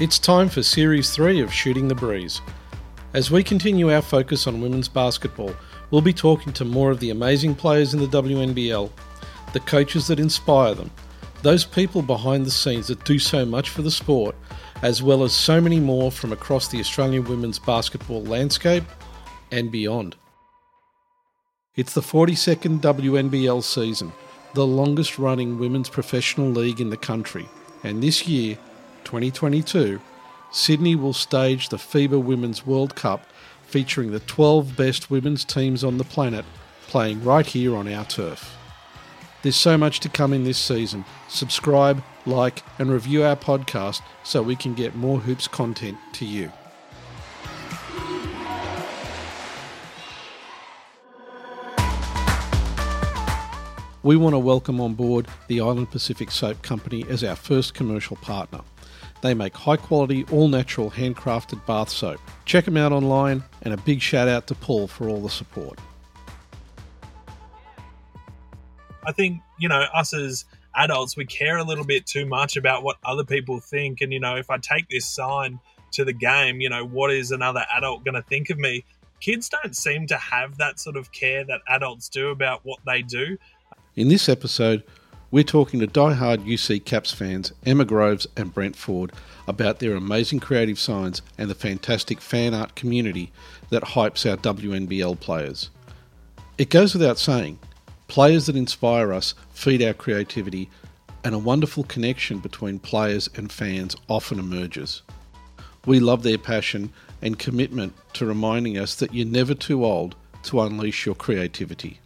It's time for Series 3 of Shooting the Breeze. As we continue our focus on women's basketball, we'll be talking to more of the amazing players in the WNBL, the coaches that inspire them, those people behind the scenes that do so much for the sport, as well as so many more from across the Australian women's basketball landscape and beyond. It's the 42nd WNBL season, the longest running women's professional league in the country, and this year, 2022, Sydney will stage the FIBA Women's World Cup featuring the 12 best women's teams on the planet playing right here on our turf. There's so much to come in this season. Subscribe, like, and review our podcast so we can get more hoops content to you. We want to welcome on board the Island Pacific Soap Company as our first commercial partner. They make high quality, all natural, handcrafted bath soap. Check them out online, and a big shout out to Paul for all the support. I think, you know, us as adults, we care a little bit too much about what other people think. And, you know, if I take this sign to the game, you know, what is another adult going to think of me? Kids don't seem to have that sort of care that adults do about what they do. In this episode, we're talking to die-hard UC Caps fans Emma Groves and Brent Ford about their amazing creative signs and the fantastic fan art community that hypes our WNBL players. It goes without saying, players that inspire us feed our creativity, and a wonderful connection between players and fans often emerges. We love their passion and commitment to reminding us that you're never too old to unleash your creativity.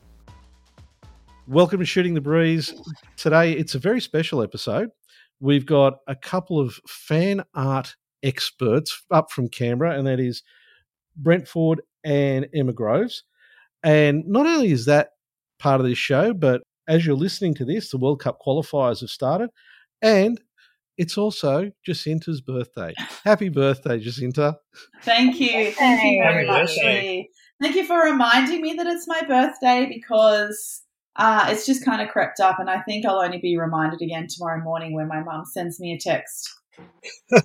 Welcome to Shooting the Breeze. Today, it's a very special episode. We've got a couple of fan art experts up from Canberra, and that is Brent Ford and Emma Groves. And not only is that part of this show, but as you're listening to this, the World Cup qualifiers have started, and it's also Jacinta's birthday. Happy birthday, Jacinta. Thank you. Thank you very much. Thank you for reminding me that it's my birthday because uh, it's just kind of crept up, and I think I'll only be reminded again tomorrow morning when my mum sends me a text.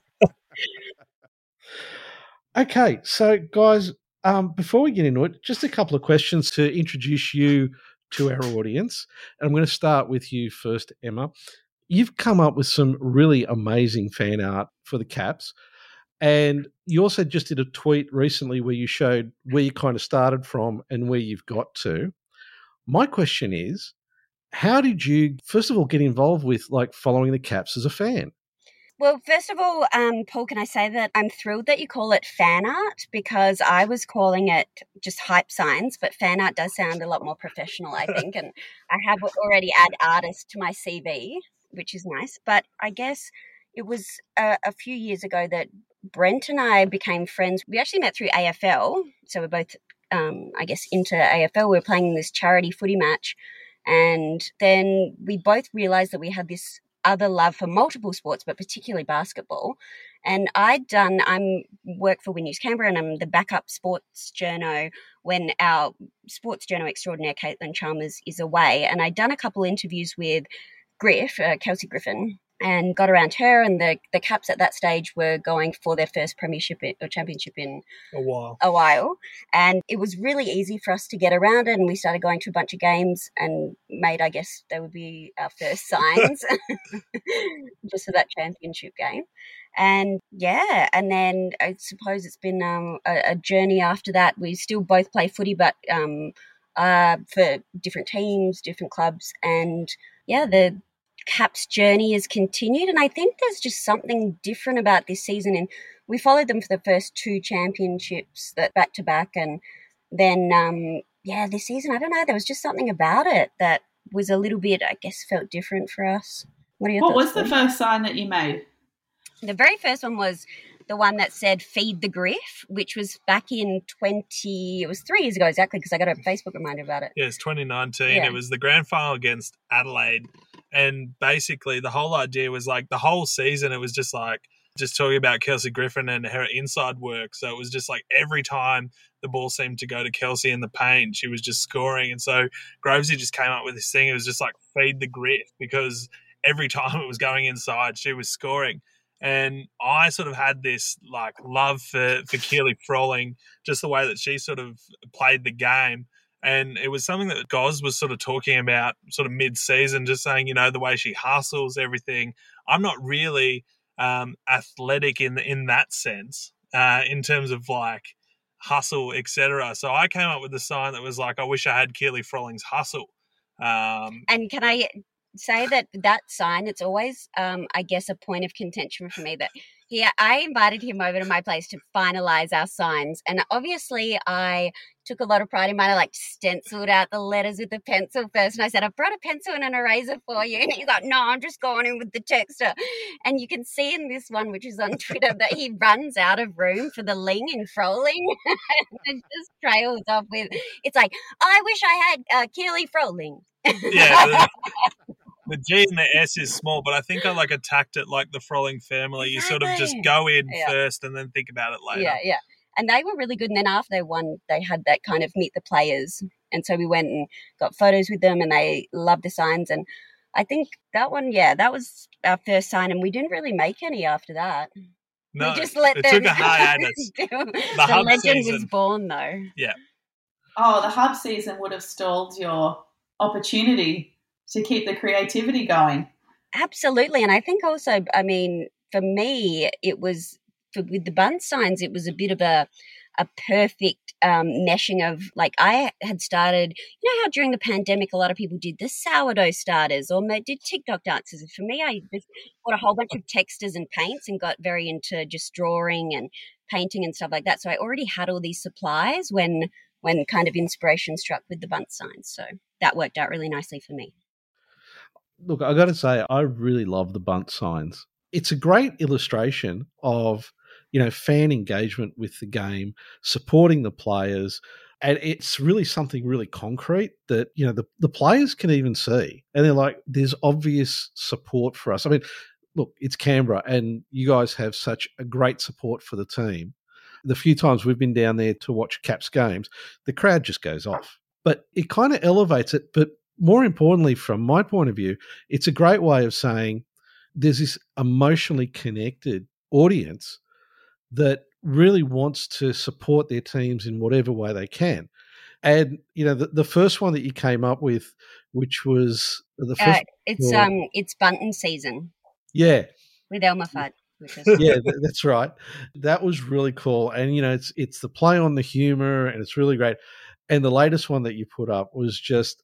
okay, so guys, um, before we get into it, just a couple of questions to introduce you to our audience. And I'm going to start with you first, Emma. You've come up with some really amazing fan art for the Caps. And you also just did a tweet recently where you showed where you kind of started from and where you've got to. My question is, how did you first of all get involved with like following the Caps as a fan? Well, first of all, um, Paul, can I say that I'm thrilled that you call it fan art because I was calling it just hype signs, but fan art does sound a lot more professional, I think. and I have already add artist to my CV, which is nice. But I guess it was a, a few years ago that Brent and I became friends. We actually met through AFL. So we're both um, I guess, into AFL. We were playing this charity footy match. And then we both realized that we had this other love for multiple sports, but particularly basketball. And I'd done, I'm work for Win News Canberra and I'm the backup sports journo when our sports journo extraordinaire, Caitlin Chalmers, is away. And I'd done a couple interviews with Griff, uh, Kelsey Griffin, and got around her and the the Caps at that stage were going for their first premiership or championship in a while. A while, and it was really easy for us to get around it. And we started going to a bunch of games and made, I guess, they would be our first signs just for that championship game. And yeah, and then I suppose it's been um, a, a, journey after that. We still both play footy, but um, uh, for different teams, different clubs, and yeah, the Caps journey has continued. And I think there's just something different about this season. And we followed them for the first two championships that back to back. And then, um, yeah, this season, I don't know, there was just something about it that was a little bit, I guess, felt different for us. What, what was the first sign that you made? The very first one was the one that said feed the griff which was back in 20 it was three years ago exactly because i got a facebook reminder about it yeah it's 2019 yeah. it was the grand final against adelaide and basically, the whole idea was like the whole season, it was just like, just talking about Kelsey Griffin and her inside work. So it was just like every time the ball seemed to go to Kelsey in the paint, she was just scoring. And so Grovesy just came up with this thing. It was just like feed the Griff because every time it was going inside, she was scoring. And I sort of had this like love for for Keely Froling, just the way that she sort of played the game. And it was something that Goz was sort of talking about, sort of mid season, just saying, you know, the way she hustles everything. I'm not really um, athletic in in that sense, uh, in terms of like hustle, etc. So I came up with a sign that was like, I wish I had Keely Froling's hustle. Um, and can I say that that sign it's always um, i guess a point of contention for me that yeah i invited him over to my place to finalize our signs and obviously i took a lot of pride in mine. I like stenciled out the letters with a pencil first and i said i've brought a pencil and an eraser for you. And he's like no i'm just going in with the texture. And you can see in this one which is on twitter that he runs out of room for the ling and froling. And just trails off with it's like i wish i had uh, keely froling. Yeah the G and the S is small, but I think I like attacked it like the Froling family. You sort of just go in yeah. first and then think about it later. Yeah, yeah. And they were really good. And then after they won, they had that kind of meet the players. And so we went and got photos with them and they loved the signs. And I think that one, yeah, that was our first sign. And we didn't really make any after that. No, we just let it them. took a hiatus. the, the legend season. was born, though. Yeah. Oh, the hub season would have stalled your opportunity to keep the creativity going. Absolutely. And I think also, I mean, for me, it was for, with the bun signs, it was a bit of a a perfect um, meshing of like I had started. You know how during the pandemic, a lot of people did the sourdough starters or did TikTok dances. And for me, I just bought a whole bunch of textures and paints and got very into just drawing and painting and stuff like that. So I already had all these supplies when when kind of inspiration struck with the Bundt signs. So that worked out really nicely for me. Look, I got to say, I really love the bunt signs. It's a great illustration of you know fan engagement with the game, supporting the players, and it's really something really concrete that you know the, the players can even see, and they're like, "There's obvious support for us." I mean, look, it's Canberra, and you guys have such a great support for the team. The few times we've been down there to watch Caps games, the crowd just goes off. But it kind of elevates it. But more importantly, from my point of view, it's a great way of saying there's this emotionally connected audience that really wants to support their teams in whatever way they can. And you know, the, the first one that you came up with, which was the uh, first, uh, it's um, it's Bunton season. Yeah, with Elmer Fudd. yeah, that's right. That was really cool, and you know, it's it's the play on the humor, and it's really great. And the latest one that you put up was just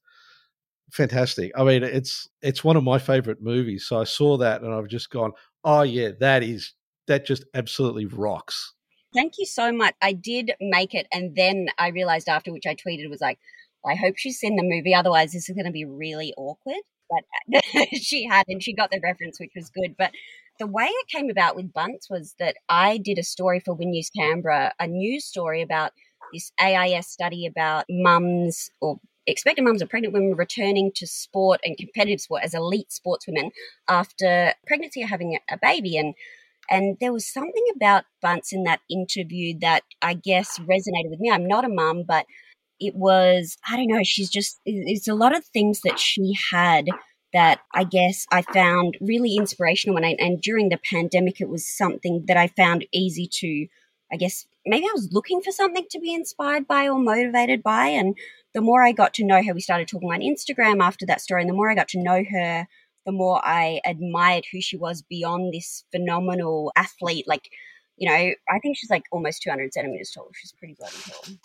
fantastic. I mean, it's it's one of my favorite movies. So I saw that and I've just gone, oh yeah, that is that just absolutely rocks. Thank you so much. I did make it, and then I realized after which I tweeted was like, I hope she's seen the movie. Otherwise, this is going to be really awkward. But she had, and she got the reference, which was good. But the way it came about with Bunts was that I did a story for Win News Canberra, a news story about this AIS study about mums or expectant mums or pregnant women returning to sport and competitive sport as elite sportswomen after pregnancy or having a baby. And and there was something about Bunce in that interview that I guess resonated with me. I'm not a mum, but it was, I don't know, she's just, it's a lot of things that she had that I guess I found really inspirational. And, I, and during the pandemic, it was something that I found easy to, I guess, maybe I was looking for something to be inspired by or motivated by. And the more I got to know her, we started talking on Instagram after that story, and the more I got to know her, the more I admired who she was beyond this phenomenal athlete. Like, you know, I think she's like almost 200 centimeters tall. She's pretty bloody tall.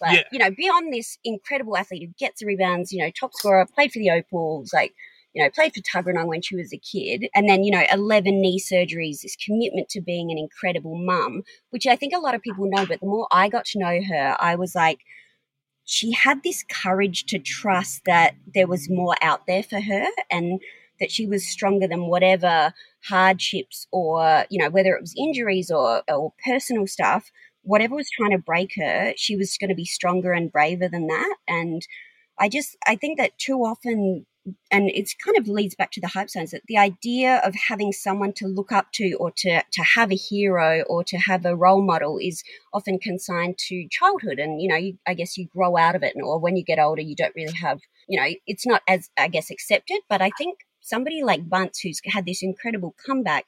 But, yeah. you know, beyond this incredible athlete who gets the rebounds, you know, top scorer, played for the Opals, like, you know, played for Tuggeranong when she was a kid, and then, you know, 11 knee surgeries, this commitment to being an incredible mum, which I think a lot of people know. But the more I got to know her, I was like, she had this courage to trust that there was more out there for her and that she was stronger than whatever hardships or, you know, whether it was injuries or, or personal stuff, whatever was trying to break her, she was going to be stronger and braver than that. And I just, I think that too often and it's kind of leads back to the hype signs that the idea of having someone to look up to or to, to have a hero or to have a role model is often consigned to childhood. And you know you, i guess you grow out of it and, or when you get older you don't really have you know it's not as i guess accepted. But i think somebody like bunce who's had this incredible comeback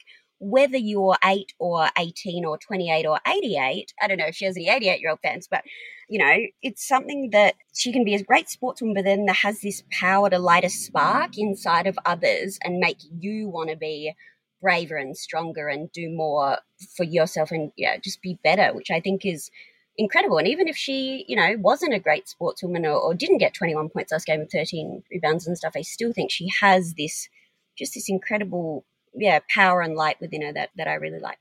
whether you're 8 or 18 or 28 or 88, I don't know if she has any 88 year old fans, but you know, it's something that she can be a great sportswoman, but then that has this power to light a spark inside of others and make you want to be braver and stronger and do more for yourself and yeah, just be better, which I think is incredible. And even if she, you know, wasn't a great sportswoman or, or didn't get 21 points last game and 13 rebounds and stuff, I still think she has this just this incredible yeah power and light within her that that I really like.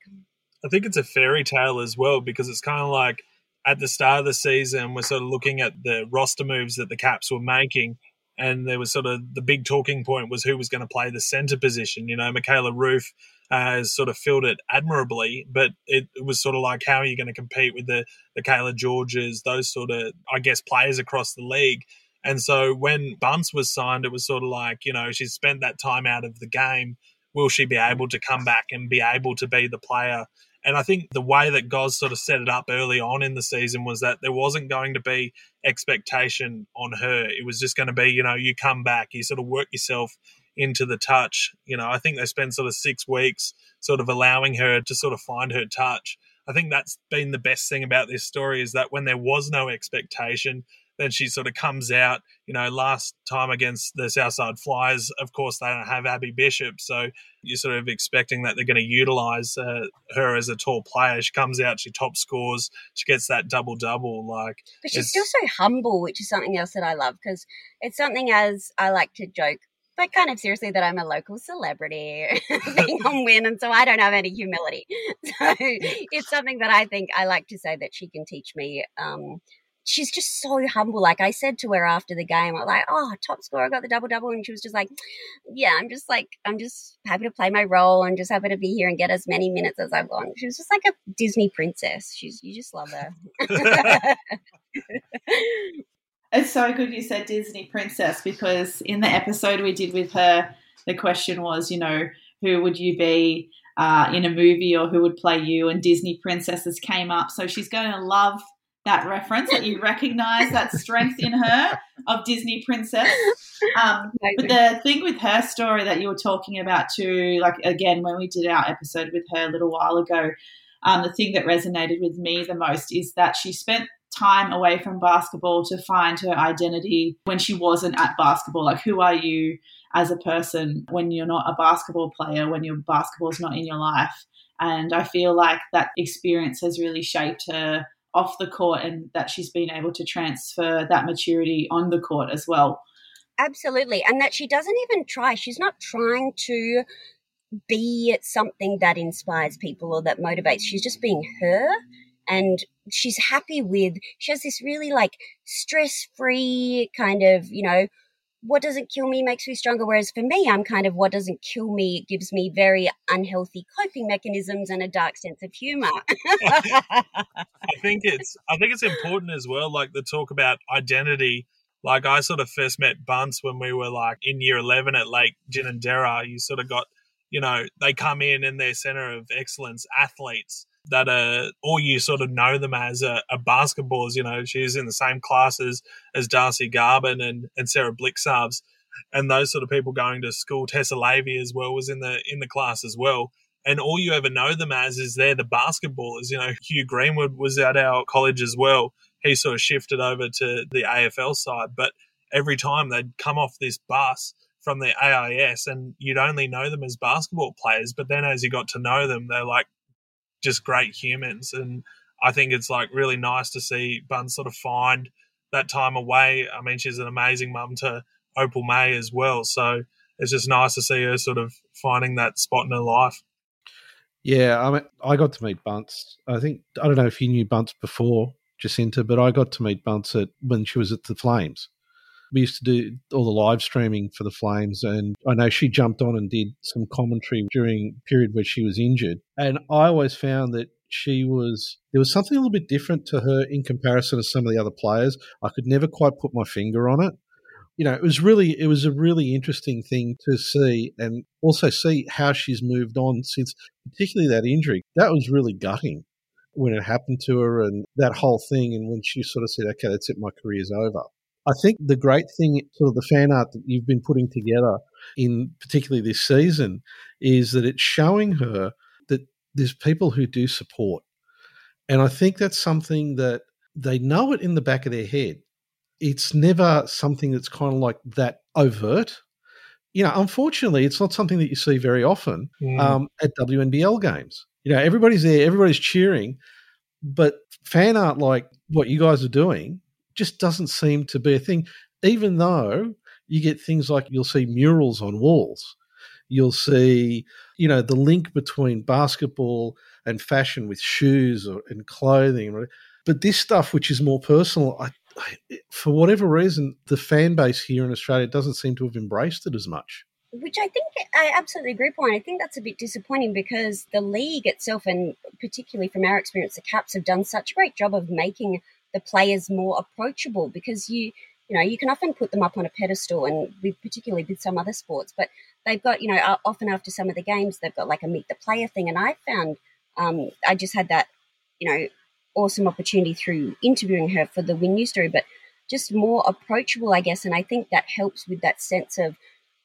I think it's a fairy tale as well because it's kind of like at the start of the season we're sort of looking at the roster moves that the Caps were making. And there was sort of the big talking point was who was going to play the center position. You know, Michaela Ruef uh, has sort of filled it admirably, but it, it, was sort of like how are you going to compete with the the Kayla Georges, those sort of I guess players across the league. And so when Bunce was signed, it was sort of like, you know, she spent that time out of the game. Will she be able to come back and be able to be the player? And I think the way that Goz sort of set it up early on in the season was that there wasn't going to be expectation on her. It was just going to be, you know, you come back, you sort of work yourself into the touch. You know, I think they spent sort of six weeks sort of allowing her to sort of find her touch. I think that's been the best thing about this story is that when there was no expectation, then she sort of comes out. You know, last time against the Southside Flyers, of course, they don't have Abby Bishop. So you're sort of expecting that they're going to utilize uh, her as a tall player. She comes out, she top scores, she gets that double double. Like, but she's still so humble, which is something else that I love because it's something as I like to joke but kind of seriously that I'm a local celebrity being on WIN, and so I don't have any humility. So it's something that I think I like to say that she can teach me um, she's just so humble. Like I said to her after the game, I'm like, oh, top scorer, got the double double. And she was just like, yeah, I'm just like, I'm just happy to play my role and just happy to be here and get as many minutes as I want. She was just like a Disney princess. She's, you just love her. it's so good you said Disney princess because in the episode we did with her, the question was, you know, who would you be uh, in a movie or who would play you? And Disney princesses came up. So she's going to love that reference that you recognize that strength in her of Disney princess. Um, but the thing with her story that you were talking about too, like again when we did our episode with her a little while ago, um, the thing that resonated with me the most is that she spent time away from basketball to find her identity when she wasn't at basketball. Like, who are you as a person when you're not a basketball player, when your basketball is not in your life? And I feel like that experience has really shaped her off the court and that she's been able to transfer that maturity on the court as well. Absolutely. And that she doesn't even try. She's not trying to be something that inspires people or that motivates. She's just being her and she's happy with she has this really like stress free kind of, you know, what doesn't kill me makes me stronger. Whereas for me, I'm kind of what doesn't kill me gives me very unhealthy coping mechanisms and a dark sense of humor. I think it's I think it's important as well, like the talk about identity. Like I sort of first met Bunce when we were like in year eleven at Lake Ginninderra. You sort of got, you know, they come in and they're center of excellence athletes that uh, are, or you sort of know them as a, basketballers. You know, she's in the same classes as Darcy Garbin and, and Sara Blicavs and those sort of people going to school. Tessa Lavey as well was in the in the class as well. And all you ever know them as is they're the basketballers. You know, Hugh Greenwood was at our college as well. He sort of shifted over to the AFL side, but every time they'd come off this bus from the AIS and you'd only know them as basketball players. But then as you got to know them, they're like just great humans. And I think it's like really nice to see Bun sort of find that time away. I mean, she's an amazing mum to Opal May as well. So it's just nice to see her sort of finding that spot in her life. Yeah, I mean, I got to meet Bunce. I think I don't know if you knew Bunce before Jacinta, but I got to meet Bunce at when she was at the Flames. We used to do all the live streaming for the Flames, and I know she jumped on and did some commentary during period where she was injured. And I always found that she was there was something a little bit different to her in comparison to some of the other players. I could never quite put my finger on it. You know, it was really it was a really interesting thing to see and also see how she's moved on since particularly that injury. That was really gutting when it happened to her and that whole thing and when she sort of said, Okay, that's it, my career's over. I think the great thing, sort of the fan art that you've been putting together in particularly this season, is that it's showing her that there's people who do support. And I think that's something that they know it in the back of their head. It's never something that's kind of like that overt. You know, unfortunately, it's not something that you see very often mm. um, at WNBL games. You know, everybody's there, everybody's cheering, but fan art like what you guys are doing just doesn't seem to be a thing, even though you get things like you'll see murals on walls. You'll see, you know, the link between basketball and fashion with shoes or, and clothing. But this stuff, which is more personal, I, I, for whatever reason, the fan base here in Australia doesn't seem to have embraced it as much which I think I absolutely agree point. I think that's a bit disappointing because the league itself, and particularly from our experience, the Caps have done such a great job of making the players more approachable because you you know you can often put them up on a pedestal and with particularly with some other sports but they've got you know often after some of the games they've got like a meet the player thing. And i found um, i just had that you know awesome opportunity through interviewing her for the win news story but just more approachable i guess. And i think that helps with that sense of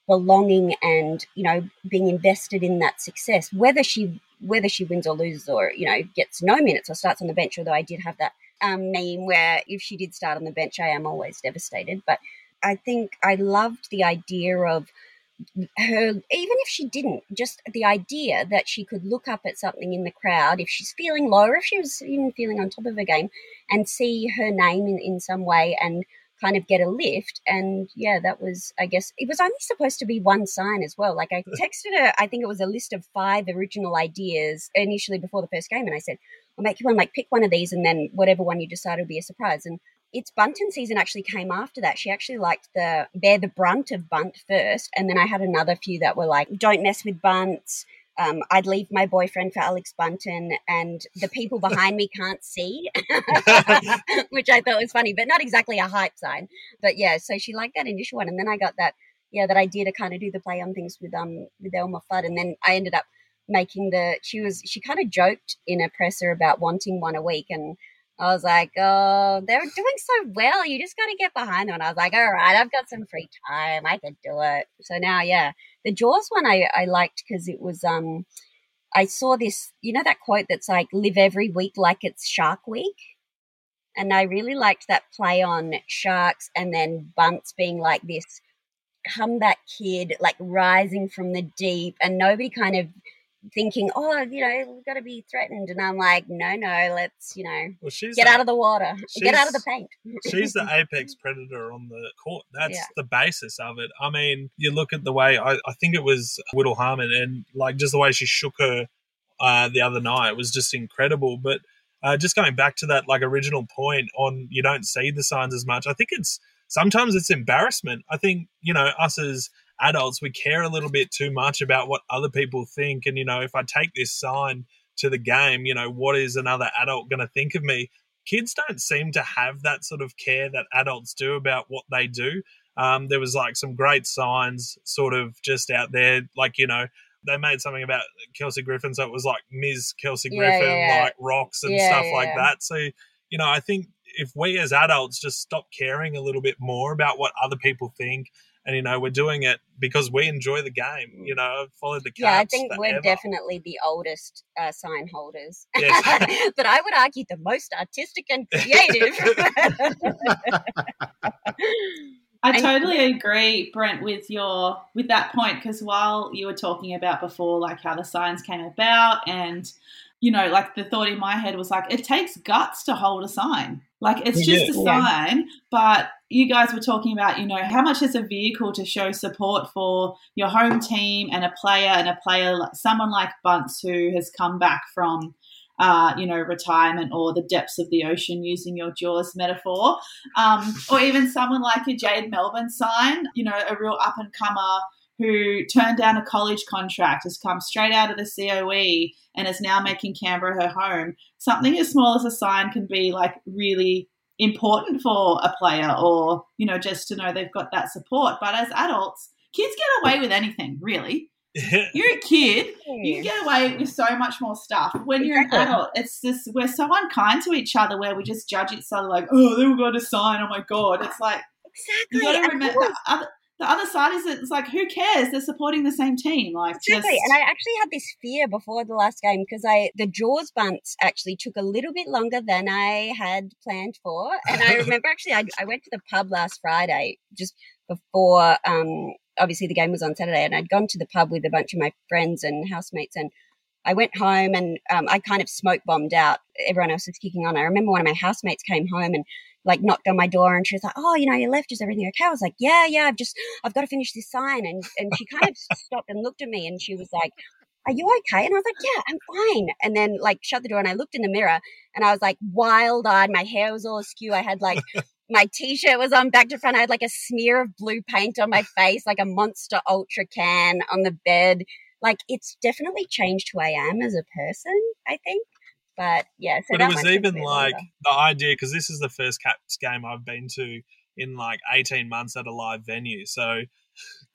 belonging and you know being invested in that success. Whether she whether she wins or loses or you know gets no minutes or starts on the bench although i did have that um, meme where if she did start on the bench, I am always devastated. But I think I loved the idea of her, even if she didn't, just the idea that she could look up at something in the crowd if she's feeling low or if she was even feeling on top of her game and see her name in, in some way and kind of get a lift. And yeah, that was, I guess, it was only supposed to be one sign as well. Like I texted her, I think it was a list of five original ideas initially before the first game. And I said, make you one, like pick one of these and then whatever one you decide will be a surprise. And it's bunting season actually came after that. She actually liked the bear the brunt of bunt first. And then I had another few that were like, don't mess with bunts. Um, I'd leave my boyfriend for Alex Bunton, and the people behind me can't see, which I thought was funny, but not exactly a hype sign. But yeah, so she liked that initial one, and then I got that yeah that idea to kind of do the play on things with um with Elmer Fudd, and then I ended up making the she was she kind of joked in a presser about wanting one a week and I was like, oh, they're doing so well. You just got to get behind them. And I was like, all right, I've got some free time. I can do it. So now, yeah, the Jaws one I, I liked because it was, um, I saw this, you know, that quote that's like, live every week like it's Shark Week. And I really liked that play on sharks and then bunts being like this comeback kid, like rising from the deep, and nobody kind of thinking, oh, you know, we've got to be threatened. And I'm like, no, no, let's, you know, well, she's get out of the water, get out of the paint. she's the apex predator on the court. That's yeah. the basis of it. I mean, you look at the way, I, I think it was Whittle Harmon, and like just the way she shook her uh, the other night was just incredible. But uh, just going back to that like original point on you don't see the signs as much, I think it's sometimes it's embarrassment. I think, you know, us as adults, we care a little bit too much about what other people think. And, you know, if I take this sign to the game, you know, what is another adult going to think of me? Kids don't seem to have that sort of care that adults do about what they do. Um, there was like some great signs sort of just out there, like, you know, they made something about Kelsey Griffin, so it was like Ms. Kelsey Griffin, yeah, yeah. like rocks and yeah, stuff like that. So, you know, I think if we as adults just stop caring a little bit more about what other people think and you know we're doing it because we enjoy the game. You know, I've followed the yeah. I think forever. we're definitely the oldest uh, sign holders, yes. but I would argue the most artistic and creative. I totally agree, Brent, with your with that point because while you were talking about before, like how the signs came about, and you know, like the thought in my head was like, it takes guts to hold a sign. Like it's just yeah. a sign, but you guys were talking about, you know, how much is a vehicle to show support for your home team and a player and a player, someone like Bunce who has come back from, uh, you know, retirement or the depths of the ocean, using your Jaws metaphor, um, or even someone like a Jade Melbourne sign, you know, a real up and comer who turned down a college contract, has come straight out of the COE and is now making Canberra her home. Something as small as a sign can be like really important for a player or, you know, just to know they've got that support. But as adults, kids get away with anything, really. You're a kid, you can get away with so much more stuff. When you're an adult, it's just we're so unkind to each other where we just judge each other like, oh, they've got a sign, oh my god. It's like exactly. you gotta remember other, the other side is it's like who cares? They're supporting the same team. Like exactly. Just... And I actually had this fear before the last game because I the Jaws bunts actually took a little bit longer than I had planned for. And I remember actually I, I went to the pub last Friday just before um obviously the game was on Saturday and I'd gone to the pub with a bunch of my friends and housemates and I went home and um, I kind of smoke bombed out. Everyone else was kicking on. I remember one of my housemates came home and like knocked on my door and she was like, "Oh, you know, you left. Is everything okay?" I was like, "Yeah, yeah. I've just I've got to finish this sign." And and she kind of stopped and looked at me and she was like, "Are you okay?" And I was like, "Yeah, I'm fine." And then like shut the door and I looked in the mirror and I was like wild eyed. My hair was all askew. I had like my t-shirt was on back to front. I had like a smear of blue paint on my face, like a monster ultra can on the bed. Like it's definitely changed who I am as a person, I think. But yeah, so but it was even like the idea because this is the first Caps game I've been to in like 18 months at a live venue. So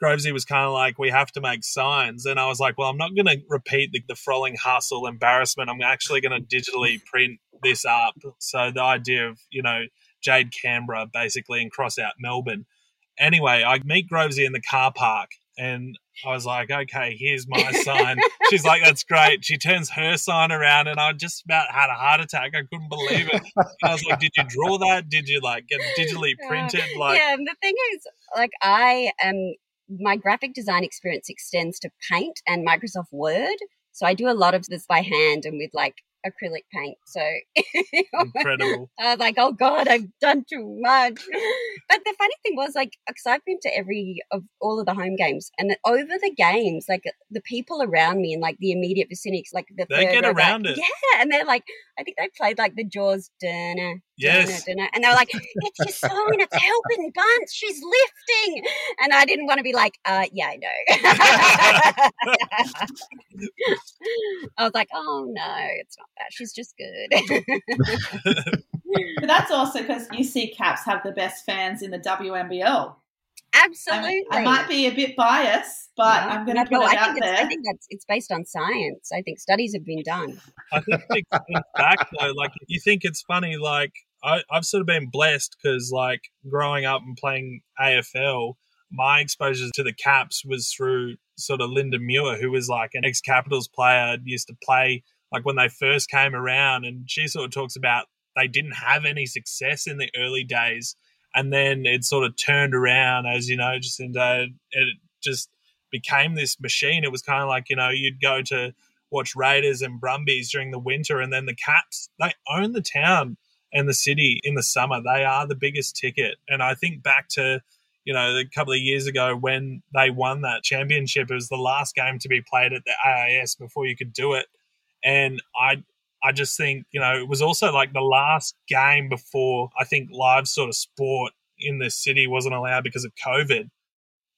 Grovesy was kind of like, we have to make signs. And I was like, well, I'm not going to repeat the, the Froling hustle embarrassment. I'm actually going to digitally print this up. So the idea of, you know, Jade Canberra basically and cross out Melbourne. Anyway, I meet Grovesy in the car park and I was like, okay, here's my sign. She's like, that's great. She turns her sign around, and I just about had a heart attack. I couldn't believe it. And I was like, did you draw that? Did you like get digitally printed? Like, yeah. The thing is, like, I am my graphic design experience extends to Paint and Microsoft Word. So I do a lot of this by hand and with like acrylic paint. So incredible. I was like, oh God, I've done too much. But the funny thing was, like, because I've been to every of all of the home games, and over the games, like the people around me in like the immediate vicinity, like the they get around like, it. Yeah, and they're like, I think they played like the Jaws dinner. Yes. Dinner, and they're like, it's your sign, it's helping Bunce, she's lifting. And I didn't want to be like, uh, yeah, I know. I was like, oh no, it's not that. She's just good. but that's also because UC Caps have the best fans in the WNBL. Absolutely. I, I might be a bit biased, but yeah. I'm going to put no, it out there. I think that's it's based on science. I think studies have been done. I think back though, like you think it's funny, like I, I've sort of been blessed because like growing up and playing AFL, my exposure to the Caps was through sort of Linda Muir, who was like an ex Capitals player, used to play like when they first came around, and she sort of talks about they didn't have any success in the early days, and then it sort of turned around as you know, just into it just became this machine. It was kind of like you know you'd go to watch Raiders and Brumbies during the winter, and then the Caps they own the town and the city in the summer. They are the biggest ticket, and I think back to you know, a couple of years ago when they won that championship. It was the last game to be played at the AIS before you could do it. And I I just think, you know, it was also like the last game before I think live sort of sport in the city wasn't allowed because of COVID.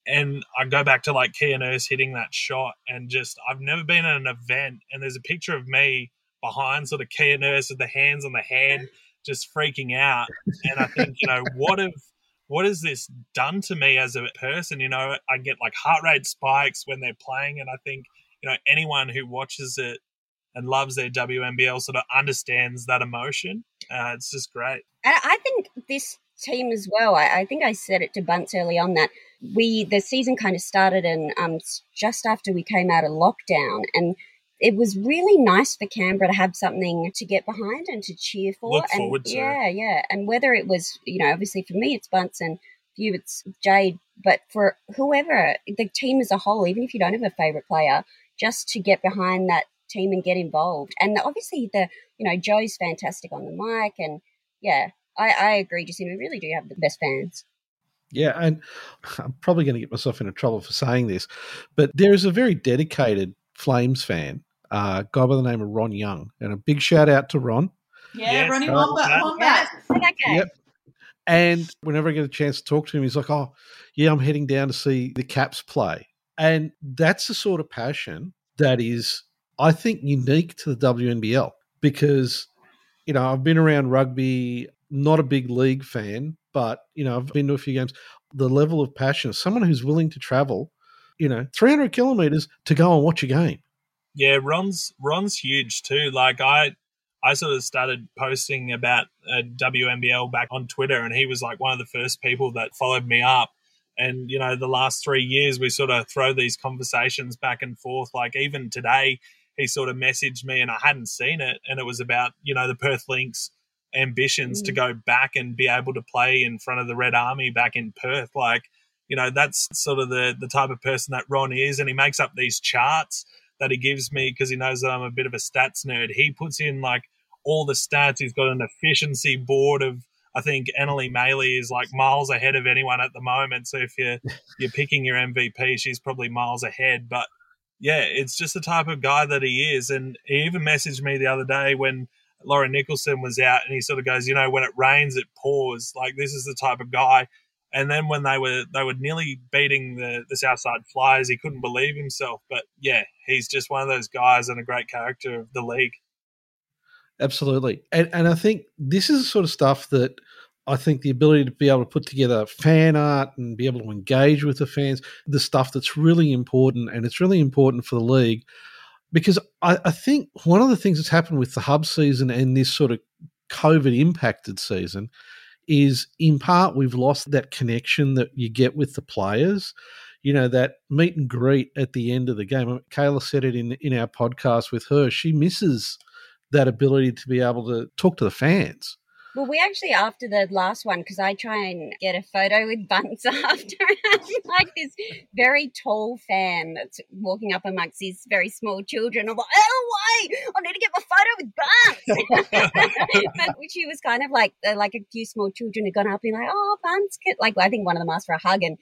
And I go back to like Kia Nurse hitting that shot and just, I've never been at an event and there's a picture of me behind sort of Kia Nurse with the hands on the head, just freaking out. And I think, you know, what have, what has this done to me as a person? You know, I get like heart rate spikes when they're playing. And I think, you know, anyone who watches it and loves their WNBL sort of understands that emotion. Uh, it's just great. And I think this team as well. I, I, think I said it to Bunce early on that we the season kind of started and um, just after we came out of lockdown and it was really nice for Canberra to have something to get behind and to cheer for. Look and forward to. Yeah, yeah. And whether it was, you know, obviously for me it's Bunce and for you it's Jade, but for whoever, the team as a whole, even if you don't have a favourite player, just to get behind that team and get involved. And obviously, the you know Joe's fantastic on the mic, and yeah, I, I agree, Justine. We really do have the best fans. Yeah, and I'm probably going to get myself into trouble for saying this, but there is a very dedicated Flames fan, uh, guy by the name of Ron Young, and a big shout out to Ron. Yeah, yes, Ronnie Wombat. Wombat. Yep. And whenever I get a chance to talk to him, he's like, "Oh, yeah, I'm heading down to see the Caps play," and that's the sort of passion that is I think, unique to the WNBL because, you know, I've been around rugby, not a big league fan, but, you know, I've been to a few games. The level of passion, someone who's willing to travel, you know, 300 kilometers to go and watch a game. Yeah, Ron's Ron's huge too. Like I, I sort of started posting about uh, WNBL back on Twitter, and he was like one of the first people that followed me up And, you know, the last three years, we sort of throw these conversations back and forth. Like even today, he sort of messaged me and I hadn't seen it. And it was about, you know, the Perth Lynx ambitions mm. to go back and be able to play in front of the Red Army back in Perth. Like, you know, that's sort of the, the type of person that Ron is. And he makes up these charts that he gives me because he knows that I'm a bit of a stats nerd. He puts in like all the stats. He's got an efficiency board of I think Emily Maley is like miles ahead of anyone at the moment. So if you're you're picking your MVP, she's probably miles ahead. But yeah, it's just the type of guy that he is. And he even messaged me the other day when Lauren Nicholson was out, and he sort of goes, you know, when it rains, it pours. Like this is the type of guy. And then when they were they were nearly beating the the Southside Flyers, he couldn't believe himself. But yeah, he's just one of those guys and a great character of the league. Absolutely, and and I think this is the sort of stuff that I think the ability to be able to put together fan art and be able to engage with the fans, the stuff that's really important, and it's really important for the league because I, I think one of the things that's happened with the hub season and this sort of COVID impacted season is in part we've lost that connection that you get with the players. You know, that meet and greet at the end of the game. Kayla said it in in our podcast with her. She misses that ability to be able to talk to the fans. Well, we actually after the last one because I try and get a photo with Bunce after like this very tall fan that's walking up amongst these very small children. I'm like, oh wait, I need to get my photo with Bunce. but she was kind of like uh, like a few small children had gone up and like, oh Bunce, like I think one of them asked for a hug and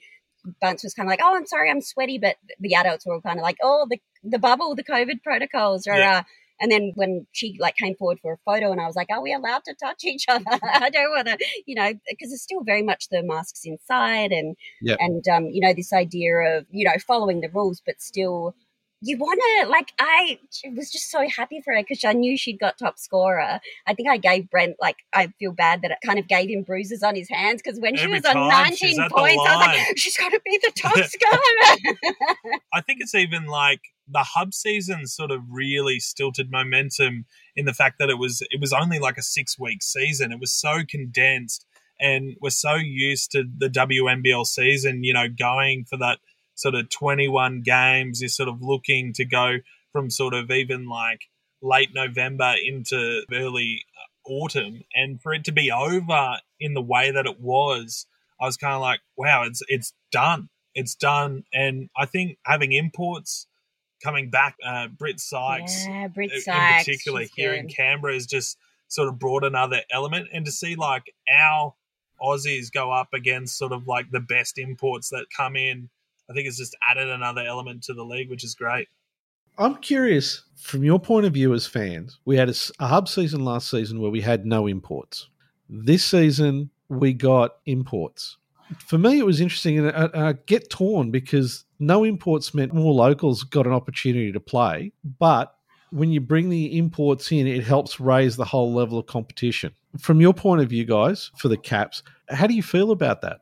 Bunce was kind of like, "Oh, I'm sorry, I'm sweaty," but the adults were all kind of like, "Oh, the the bubble, the COVID protocols," are yeah. uh, and then when she like came forward for a photo, and I was like, "Are we allowed to touch each other?" I don't want to, you know, because it's still very much the masks inside, and yep. and um, you know, this idea of you know following the rules, but still you want to like i was just so happy for her because i knew she'd got top scorer i think i gave brent like i feel bad that it kind of gave him bruises on his hands because when Every she was on 19 points i was like she's got to be the top scorer i think it's even like the hub season sort of really stilted momentum in the fact that it was it was only like a six week season. It was so condensed, and we're so used to the WNBL season. You know, going for that sort of twenty one games. You're sort of looking to go from sort of even like late November into early autumn, and for it to be over in the way that it was, I was kind of like, wow, it's it's done. It's done, and I think having imports coming back. Uh, Britt Sykes, yeah, Britt Sykes, in particular here good. in Canberra, has just sort of brought another element. And to see like our Aussies go up against sort of like the best imports that come in, I think it's just added another element to the league, which is great. I'm curious from your point of view as fans. We had a, a hub season last season where we had no imports. This season we got imports for me, it was interesting, and I, I, get torn because no imports meant more locals got an opportunity to play. But when you bring the imports in, it helps raise the whole level of competition. From your point of view, guys, for the Caps, how do you feel about that?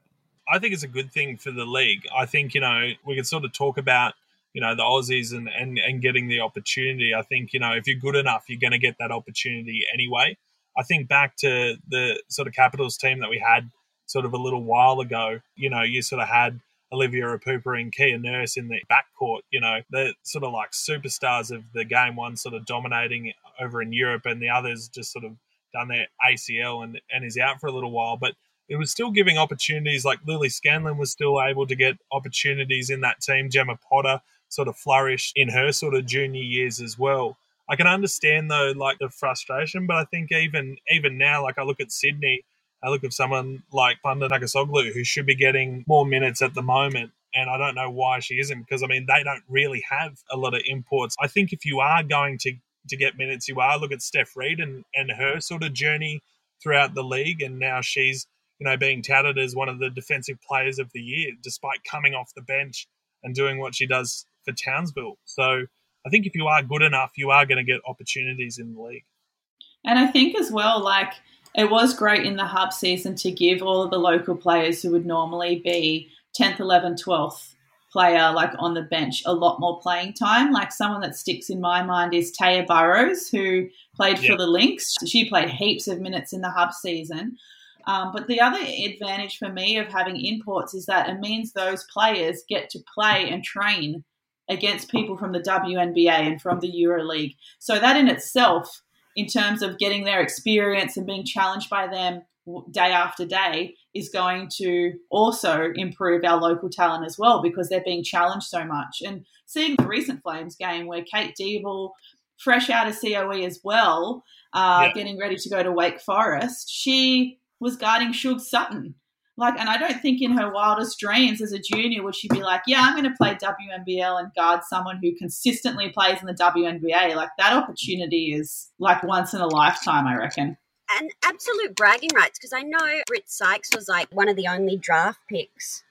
I think it's a good thing for the league. I think, you know, we can sort of talk about, you know, the Aussies and, and, and getting the opportunity. I think, you know, if you're good enough, you're going to get that opportunity anyway. I think back to the sort of Capitals team that we had sort of a little while ago. You know, you sort of had Olivia Epoupa and Kia Nurse in the backcourt. You know, they're sort of like superstars of the game. One sort of dominating over in Europe, and the others just sort of done their ACL and and is out for a little while. But it was still giving opportunities. Like Lily Scanlon was still able to get opportunities in that team. Gemma Potter sort of flourished in her sort of junior years as well. I can understand though, like the frustration, but I think even even now, like I look at Sydney I look at someone like Funda Nakkasoglu, who should be getting more minutes at the moment. And I don't know why she isn't, because I mean, they don't really have a lot of imports. I think if you are going to, to get minutes, you are. Look at Steph Reid and, and her sort of journey throughout the league. And now she's, you know, being touted as one of the defensive players of the year, despite coming off the bench and doing what she does for Townsville. So I think if you are good enough, you are going to get opportunities in the league. And I think as well, like, it was great in the hub season to give all of the local players who would normally be 10th, 11th, 12th player like on the bench a lot more playing time. Like someone that sticks in my mind is Taya Burrows, who played for the Lynx. She played heaps of minutes in the hub season. Um, but the other advantage for me of having imports is that it means those players get to play and train against people from the WNBA and from the EuroLeague. So that in itself, in terms of getting their experience and being challenged by them day after day, is going to also improve our local talent as well because they're being challenged so much. And seeing the recent Flames game where Kate Deeble, fresh out of COE as well, uh, yeah. getting ready to go to Wake Forest, she was guarding Sug Sutton. Like, and I don't think in her wildest dreams as a junior would she be like, yeah, I'm going to play WNBL and guard someone who consistently plays in the WNBA. Like, that opportunity is like once in a lifetime, I reckon. And absolute bragging rights because I know Britt Sykes was like one of the only draft picks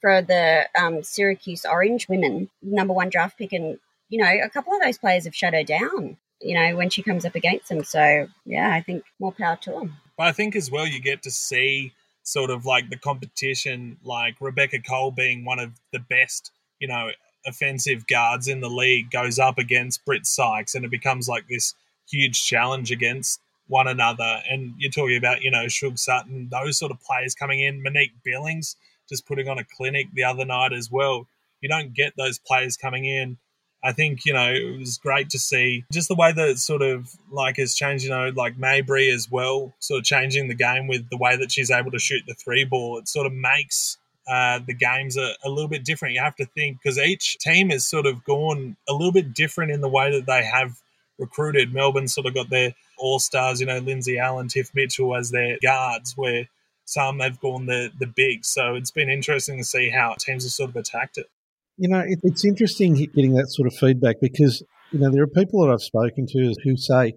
for the um, Syracuse Orange women, number one draft pick. And, you know, a couple of those players have shut her down, you know, when she comes up against them. So, yeah, I think more power to them. But I think as well, you get to see sort of like the competition, like Rebecca Cole being one of the best, you know, offensive guards in the league goes up against Britt Sykes, and it becomes like this huge challenge against one another. And you're talking about, you know, Sug Sutton, those sort of players coming in, Monique Billings just putting on a clinic the other night as well. You don't get those players coming in I think, you know, it was great to see just the way that it sort of like has changed, you know, like Mabrey as well, sort of changing the game with the way that she's able to shoot the three ball. It sort of makes uh, the games a, a little bit different. You have to think because each team has sort of gone a little bit different in the way that they have recruited. Melbourne sort of got their all stars, you know, Lindsay Allen, Tiff Mitchell as their guards, where some have gone the the big. So it's been interesting to see how teams have sort of attacked it. You know, it, it's interesting getting that sort of feedback because you know there are people that I've spoken to who say,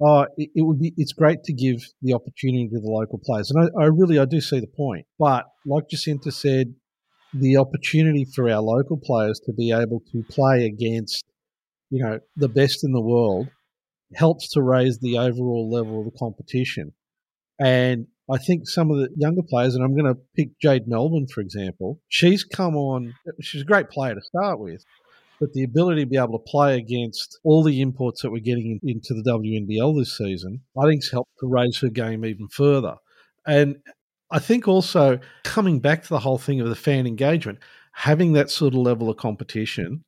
"Oh, it, it would be it's great to give the opportunity to the local players," and I, I really I do see the point. But like Jacinta said, the opportunity for our local players to be able to play against, you know, the best in the world helps to raise the overall level of the competition. And I think some of the younger players, and I'm going to pick Jade Melbourne, for example, she's come on, she's a great player to start with, but the ability to be able to play against all the imports that we're getting in, into the WNBL this season, I think has helped to raise her game even further. And I think also coming back to the whole thing of the fan engagement, having that sort of level of competition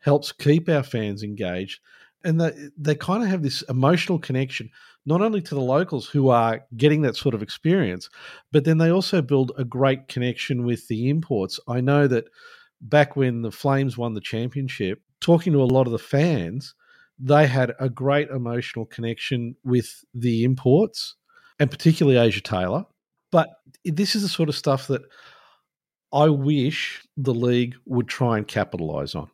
helps keep our fans engaged. And they, they kind of have this emotional connection not only to the locals who are getting that sort of experience, but then they also build a great connection with the imports. I know that back when the Flames won the championship, talking to a lot of the fans, they had a great emotional connection with the imports and particularly Asia Taylor. But this is the sort of stuff that I wish the league would try and capitalize on.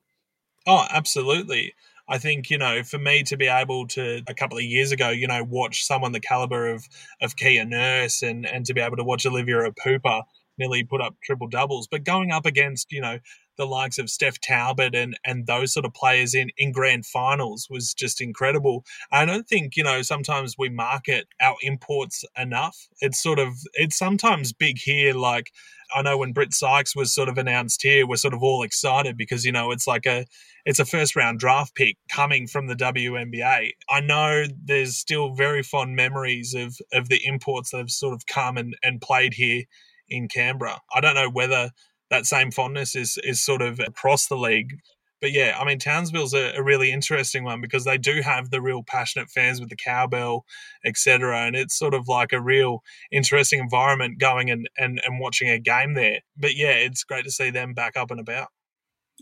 Oh, absolutely. I think, you know, for me to be able to a couple of years ago, you know, watch someone the caliber of of Kia Nurse and and to be able to watch Olivia Epoupa nearly put up triple doubles, but going up against, you know, the likes of Steph Talbot and and those sort of players in in grand finals was just incredible. I don't think you know sometimes we market our imports enough. It's sort of it's sometimes big here. Like I know when Britt Sykes was sort of announced here, we're sort of all excited because you know it's like a it's a first round draft pick coming from the WNBA. I know there's still very fond memories of of the imports that have sort of come and and played here in Canberra. I don't know whether that same fondness is is sort of across the league. But yeah, I mean Townsville's a, a really interesting one because they do have the real passionate fans with the cowbell, etc. And it's sort of like a real interesting environment going and, and, and watching a game there. But yeah, it's great to see them back up and about.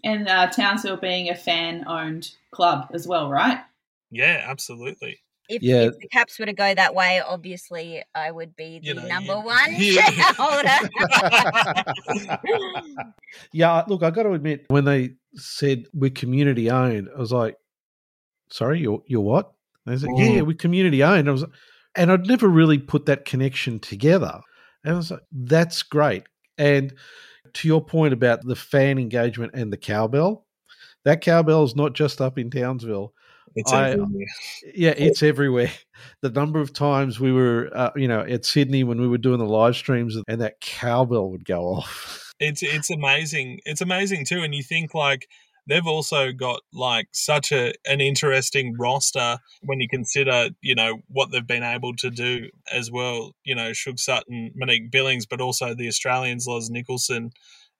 And uh, Townsville being a fan owned club as well, right? Yeah, absolutely if, yeah. if the caps were to go that way, obviously I would be the you know, number one shareholder. yeah, look, I got to admit, when they said we're community owned, I was like, "Sorry, you're you're what?" And they said, mm. "Yeah, we're community owned." I was, and I'd never really put that connection together, and I was like, "That's great." And to your point about the fan engagement and the cowbell, that cowbell is not just up in Townsville. It's I, everywhere. Yeah, it's everywhere. The number of times we were, uh, you know, at Sydney when we were doing the live streams and that cowbell would go off. It's it's amazing. It's amazing too. And you think like they've also got like such a an interesting roster when you consider, you know, what they've been able to do as well. You know, Sug Sutton, Monique Billings, but also the Australians, Loz Nicholson,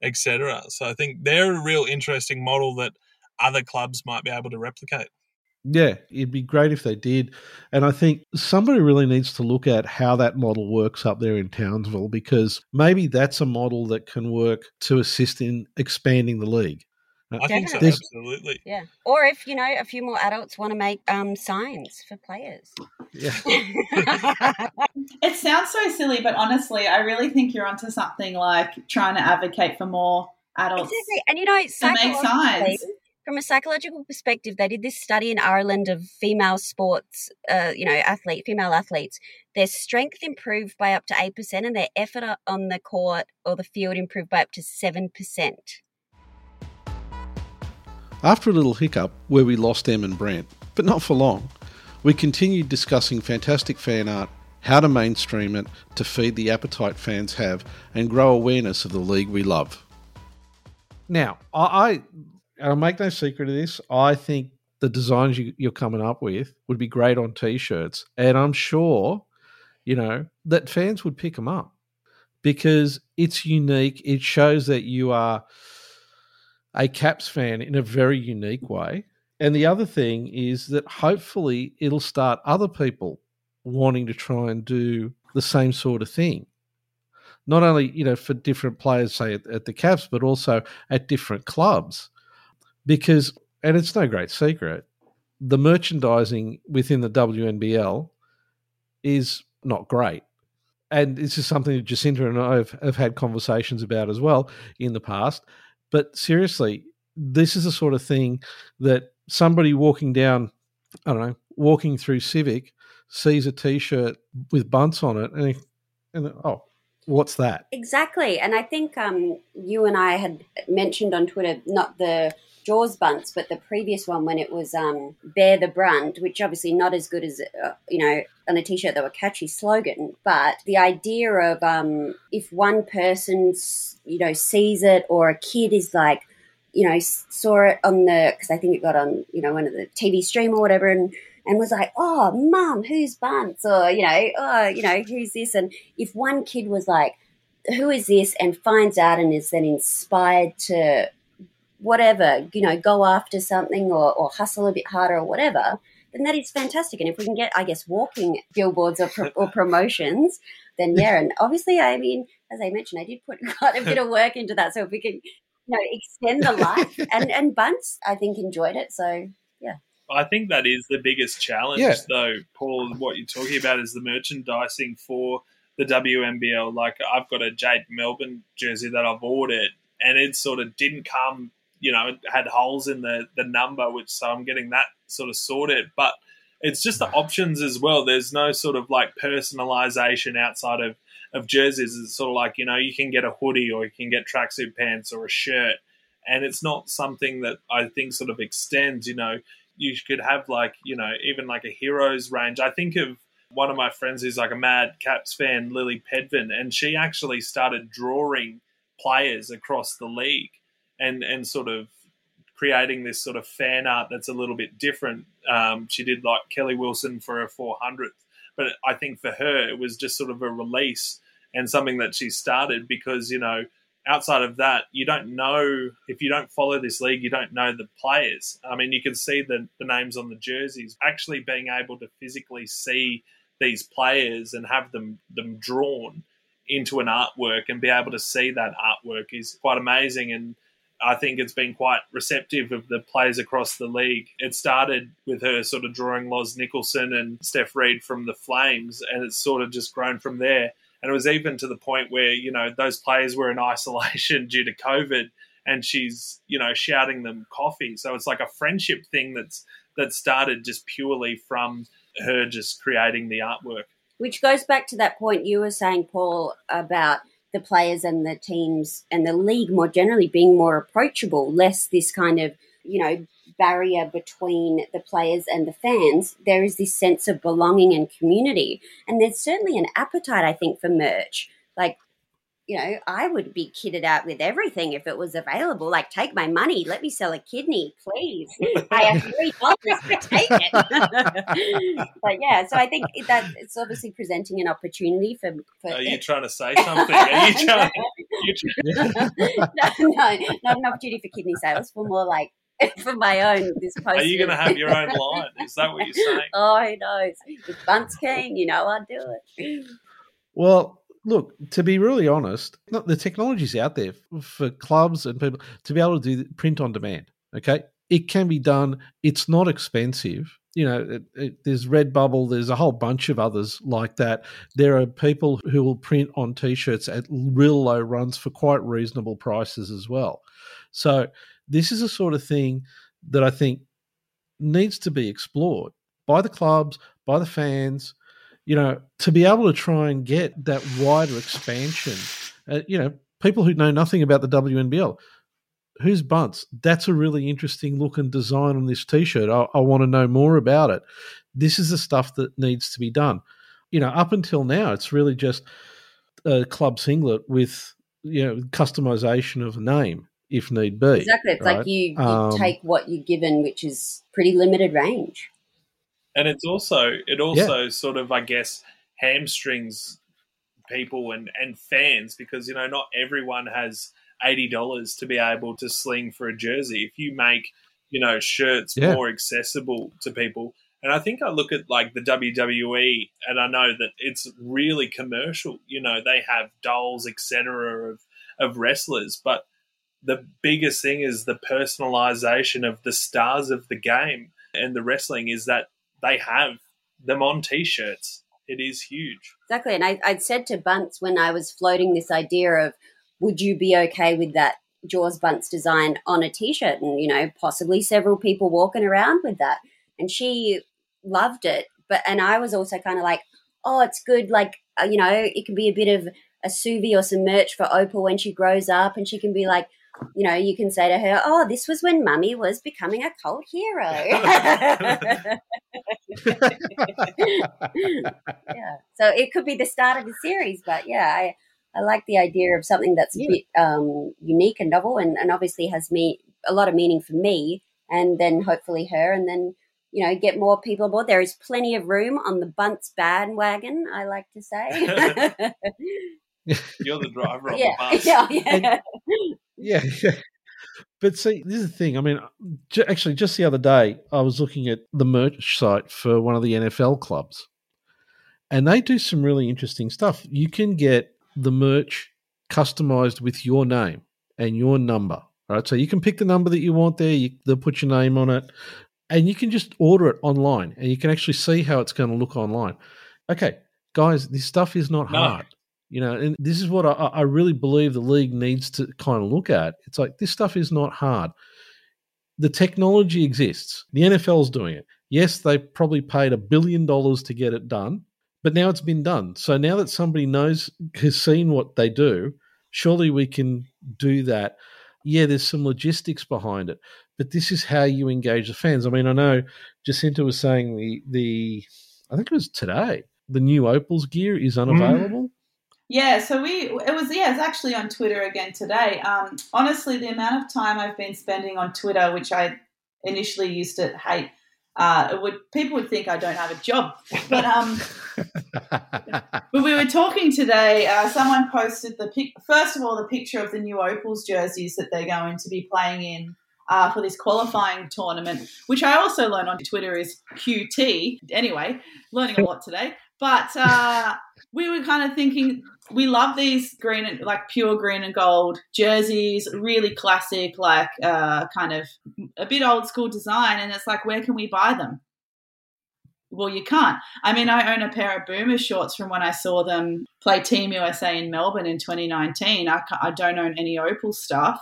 etc. So I think they're a real interesting model that other clubs might be able to replicate. Yeah, it'd be great if they did. And I think somebody really needs to look at how that model works up there in Townsville because maybe that's a model that can work to assist in expanding the league. I think so, absolutely. Yeah. Or if, you know, a few more adults want to make um, signs for players. Yeah. it sounds so silly, but honestly, I really think you're onto something like trying to advocate for more adults. Exactly. And, you know, to make signs from a psychological perspective, they did this study in Ireland of female sports, uh, you know, athlete, female athletes. Their strength improved by up to 8%, and their effort on the court or the field improved by up to 7%. After a little hiccup where we lost Em and Brent, but not for long, we continued discussing fantastic fan art, how to mainstream it to feed the appetite fans have, and grow awareness of the league we love. Now, I, I'll make no secret of this. I think the designs you, you're coming up with would be great on t-shirts, and I'm sure, you know, that fans would pick them up because it's unique. It shows that you are a Caps fan in a very unique way. And the other thing is that hopefully it'll start other people wanting to try and do the same sort of thing. Not only, you know, for different players, say at, at the Caps, but also at different clubs because, and it's no great secret, the merchandising within the WNBL is not great. And this is something that Jacinta and I have, have had conversations about as well in the past. But seriously, this is the sort of thing that somebody walking down, I don't know, walking through Civic sees a T-shirt with bunts on it, and, and oh, what's that? Exactly. And I think um, you and I had mentioned on Twitter not the Jaws bunts, but the previous one when it was um, Bear the Brunt, which obviously not as good as, uh, you know, on a t shirt that were catchy slogan, but the idea of um, if one person, you know, sees it or a kid is like, you know, saw it on the, because I think it got on, you know, one of the TV stream or whatever, and and was like, oh, mum, who's Bunts? Or, you know, oh, you know, who's this? And if one kid was like, who is this? And finds out and is then inspired to whatever, you know, go after something or, or hustle a bit harder or whatever, then that is fantastic. And if we can get, I guess, walking billboards or, pro- or promotions, then yeah. And obviously, I mean, as I mentioned, I did put quite a bit of work into that. So if we can, you know, extend the life and, and Bunts, I think, enjoyed it. So, yeah. I think that is the biggest challenge, yeah. though, Paul. What you're talking about is the merchandising for the WNBL. Like, I've got a Jade Melbourne jersey that I've ordered, and it sort of didn't come you know, had holes in the, the number, which so I'm getting that sort of sorted. But it's just the options as well. There's no sort of like personalization outside of, of jerseys. It's sort of like, you know, you can get a hoodie or you can get tracksuit pants or a shirt. And it's not something that I think sort of extends, you know, you could have like, you know, even like a heroes range. I think of one of my friends who's like a mad Caps fan, Lily Pedvin, and she actually started drawing players across the league and and sort of creating this sort of fan art that's a little bit different. Um, she did like Kelly Wilson for her 400th, but I think for her it was just sort of a release and something that she started because you know outside of that you don't know if you don't follow this league you don't know the players. I mean you can see the, the names on the jerseys. Actually being able to physically see these players and have them them drawn into an artwork and be able to see that artwork is quite amazing and I think it's been quite receptive of the players across the league. It started with her sort of drawing Loz Nicholson and Steph Reid from the Flames, and it's sort of just grown from there. And it was even to the point where, you know, those players were in isolation due to COVID and she's, you know, shouting them coffee. So it's like a friendship thing that's that started just purely from her just creating the artwork. Which goes back to that point you were saying, Paul, about the players and the teams and the league more generally being more approachable, less this kind of, you know, barrier between the players and the fans. There is this sense of belonging and community. And there's certainly an appetite, I think, for merch. Like you know, I would be kitted out with everything if it was available. Like, take my money, let me sell a kidney, please. I have three dollars to take it. but yeah, so I think that it's obviously presenting an opportunity for. for Are you trying to say something? Are you trying? no, no, not an opportunity for kidney sales. For more like for my own. This post. Are you going to have your own line? Is that what you're saying? Oh, who knows? If Bunt's keen, you know, I'd do it. Well, look, to be really honest, the technology's out there for clubs and people to be able to do print on demand. Okay, it can be done. It's not expensive. You know, it, it, there's Redbubble. There's a whole bunch of others like that. There are people who will print on T-shirts at real low runs for quite reasonable prices as well. So this is a sort of thing that I think needs to be explored by the clubs, by the fans, you know, to be able to try and get that wider expansion. Uh, you know, people who know nothing about the WNBL, who's Bunts? That's a really interesting look and design on this T-shirt. I, I want to know more about it. This is the stuff that needs to be done. You know, up until now, it's really just a club singlet with you know customization of a name if need be. Exactly. It's right? like you, you um, take what you're given, which is pretty limited range. And it's also it also yeah. sort of I guess hamstrings people and, and fans because you know not everyone has eighty dollars to be able to sling for a jersey. If you make you know shirts yeah. more accessible to people, and I think I look at like the WWE and I know that it's really commercial. You know they have dolls etc. of of wrestlers, but the biggest thing is the personalization of the stars of the game and the wrestling is that they have them on t-shirts. It is huge. Exactly and I, i'd said to Bunts when i was floating this idea of would you be okay with that jaws Bunts design on a t-shirt? And you know possibly several people walking around with that. And she loved it but and i was also kind of like oh it's good like uh, you know it can be a bit of a suvi or some merch for opal when she grows up and she can be like you know, you can say to her, "Oh, this was when Mummy was becoming a cult hero." yeah, so it could be the start of the series, but yeah, I I like the idea of something that's yeah. a bit um, unique and novel, and, and obviously has me a lot of meaning for me, and then hopefully her, and then you know get more people aboard. There is plenty of room on the Bunts bandwagon. I like to say. You're the driver on yeah, the bus. Yeah, yeah. Yeah, yeah. But see, this is the thing. I mean, actually, just the other day, I was looking at the merch site for one of the NFL clubs, and they do some really interesting stuff. You can get the merch customized with your name and your number. Right, so you can pick the number that you want there. You, they'll put your name on it, and you can just order it online, and you can actually see how it's going to look online. Okay, guys, this stuff is not no. hard. You know, and this is what I, I really believe the league needs to kind of look at. It's like this stuff is not hard. The technology exists. The NFL's doing it. Yes, they probably paid a billion dollars to get it done, but now it's been done. So now that somebody knows, has seen what they do, surely we can do that. Yeah, there's some logistics behind it, but this is how you engage the fans. I mean, I know Jacinta was saying the the I think it was today the new Opals gear is mm-hmm. unavailable. Mm. Yeah, so we it was yeah, it's actually on Twitter again today. Um, honestly, the amount of time I've been spending on Twitter, which I initially used to hate, uh, it would people would think I don't have a job. But um, but we were talking today. Uh, someone posted the pic. First of all, the picture of the new Opals jerseys that they're going to be playing in. Uh, for this qualifying tournament, which I also learned on Twitter is QT. Anyway, learning a lot today. But uh, we were kind of thinking we love these green and like pure green and gold jerseys, really classic, like uh, kind of a bit old school design. And it's like, where can we buy them? Well, you can't. I mean, I own a pair of Boomer shorts from when I saw them play Team USA in Melbourne in 2019. I, I don't own any Opal stuff.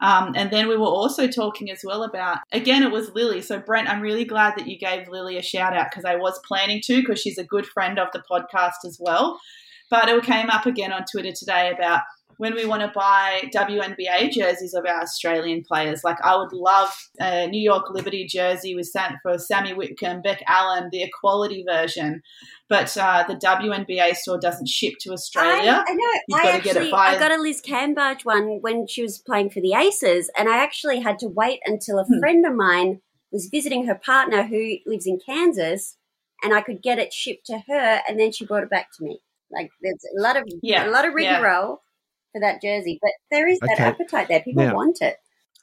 Um, and then we were also talking as well about, again, it was Lily. So, Brent, I'm really glad that you gave Lily a shout out because I was planning to because she's a good friend of the podcast as well. But it came up again on Twitter today about when we want to buy WNBA jerseys of our Australian players. Like I would love a New York Liberty jersey was sent for Sammy Whitcomb, Beck Allen, the equality version. But uh, the WNBA store doesn't ship to Australia. I, I know. You've I got to actually, get it via. I got a Liz Cambage one when she was playing for the Aces, and I actually had to wait until a Hmm. friend of mine was visiting her partner who lives in Kansas, and I could get it shipped to her, and then she brought it back to me. Like there's a lot of Yeah, a lot of rigmarole for that jersey, but there is that Okay. appetite there. People Now- want it.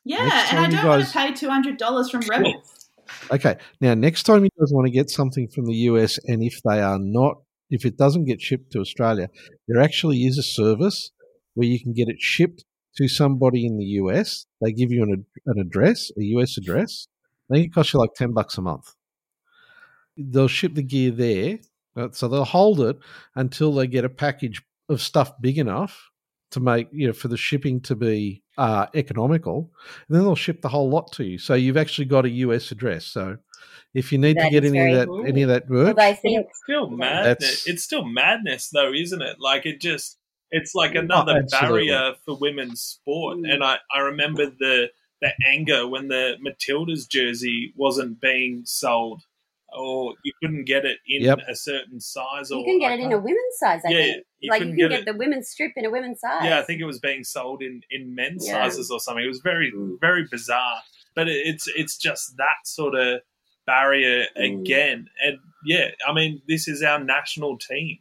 yeah, and I don't want to pay two hundred dollars from Rebels. Okay. Now, next time you guys want to get something from the US, and if they are not, if it doesn't get shipped to Australia, there actually is a service where you can get it shipped to somebody in the US. They give you an, ad- an address, a US address. I think it costs you like 10 bucks a month. They'll ship the gear there. uh, So they'll hold it until they get a package of stuff big enough to make, you know, for the shipping to be uh, economical. And then they'll ship the whole lot to you. So you've actually got a US address. So if you need That to get any of that cool. any of that Well, merch, they think It's still madness. That's- It's still madness, though, isn't it? Like it just, it's like Oh, another absolutely. barrier for women's sport. Mm. And I, I remember the the anger when the Matildas jersey wasn't being sold, or you couldn't get it in Yep. a certain size. Or you can get I it in a women's size. I Yeah, think. you like you can get get, the women's strip in a women's size. Yeah, I think it was being sold in in men's Yeah. sizes or something. It was very Mm. very bizarre, but it, it's it's just that sort of barrier Mm. again. And yeah, I mean, this is our national team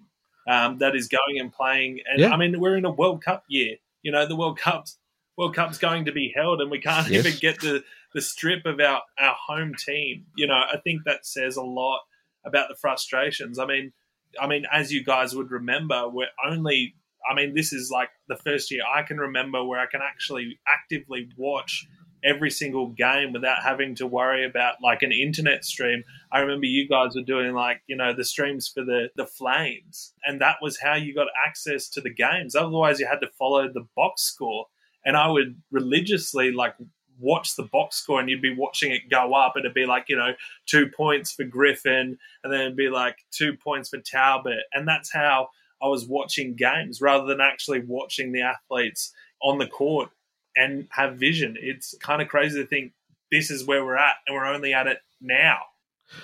um, that is going and playing. And Yeah. I mean, we're in a World Cup year. You know, the World Cup's World Cup's going to be held, and we can't Yes. even get the the strip of our our home team. You know, I think that says a lot about the frustrations. I mean, I mean, as you guys would remember, we're only. I mean, this is like the first year I can remember where I can actually actively watch every single game without having to worry about like an internet stream. I remember you guys were doing like, you know, the streams for the, the Flames, and that was how you got access to the games. Otherwise, you had to follow the box score. And I would religiously like watch the box score and you'd be watching it go up it'd be like, you know, two points for Griffin and then it'd be like two points for Talbot. And that's how I was watching games rather than actually watching the athletes on the court and have vision. It's kind of crazy to think this is where we're at and we're only at it now.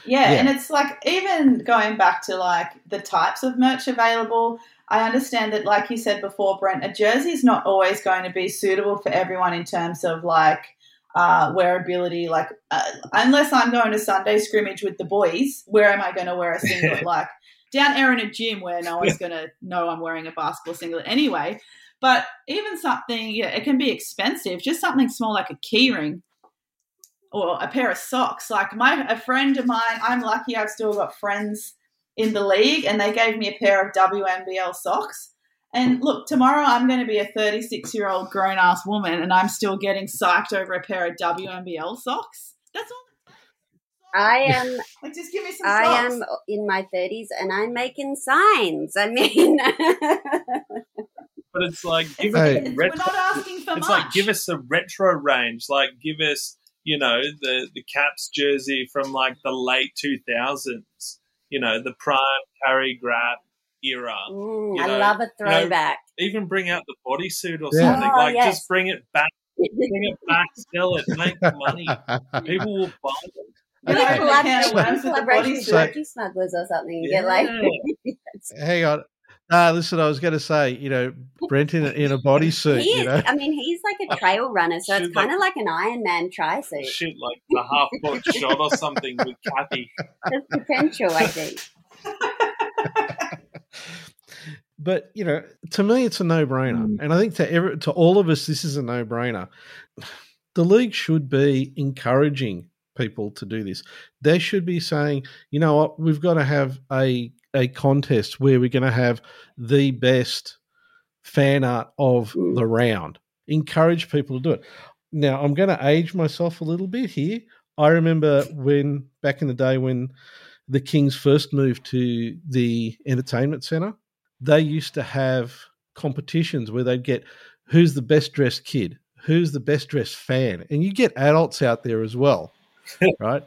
Yeah, Yeah. and it's like even going back to like the types of merch available. I understand that, like you said before, Brent, a jersey is not always going to be suitable for everyone in terms of like uh, wearability. Like, uh, unless I'm going to Sunday scrimmage with the boys, where am I going to wear a singlet? like down there in a gym where no one's going to know I'm wearing a basketball singlet anyway. But even something, yeah, it can be expensive. Just something small like a keyring or a pair of socks. Like my a friend of mine, I'm lucky I've still got friends in the league, and they gave me a pair of WNBL socks. And look, tomorrow I'm going to be a 36 year old grown ass woman, and I'm still getting psyched over a pair of WNBL socks. That's all. I am. Like, just give me some I socks. am in my thirties, and I'm making signs. I mean, But it's like give Hey. us It's- a we're retro, not asking for it's much. like give us a retro range. Like give us, you know, the the Caps jersey from like the late two thousands. You know, the prime Carrie Graf era. Mm, You I love a you know, throwback. Even bring out the bodysuit or Yeah. something. Oh, like yes. just bring it back. Bring it back. Sell it. Make money. People will buy them. You know, Okay. the can of Collaboration, worms with the collaboration with bodysuit. So- smugglers or something. You get like, Hang on. Ah, listen, I was going to say, you know, Brent in a, in a bodysuit, he you know. I mean, he's like a trail runner, so it's Should kind of like an Iron Man tri suit. Shit, like the half court shot or something with Kathy. There's potential, I think. But you know, to me, it's a no-brainer, Mm. and I think to every, to all of us, this is a no-brainer. The league should be encouraging people to do this. They should be saying, you know what, we've got to have a a contest where we're going to have the best fan art of Mm. the round. Encourage people to do it. Now, I'm going to age myself a little bit here. I remember when back in the day when the Kings first moved to the entertainment center, they used to have competitions where they'd get who's the best dressed kid, who's the best dressed fan, and you get adults out there as well, right?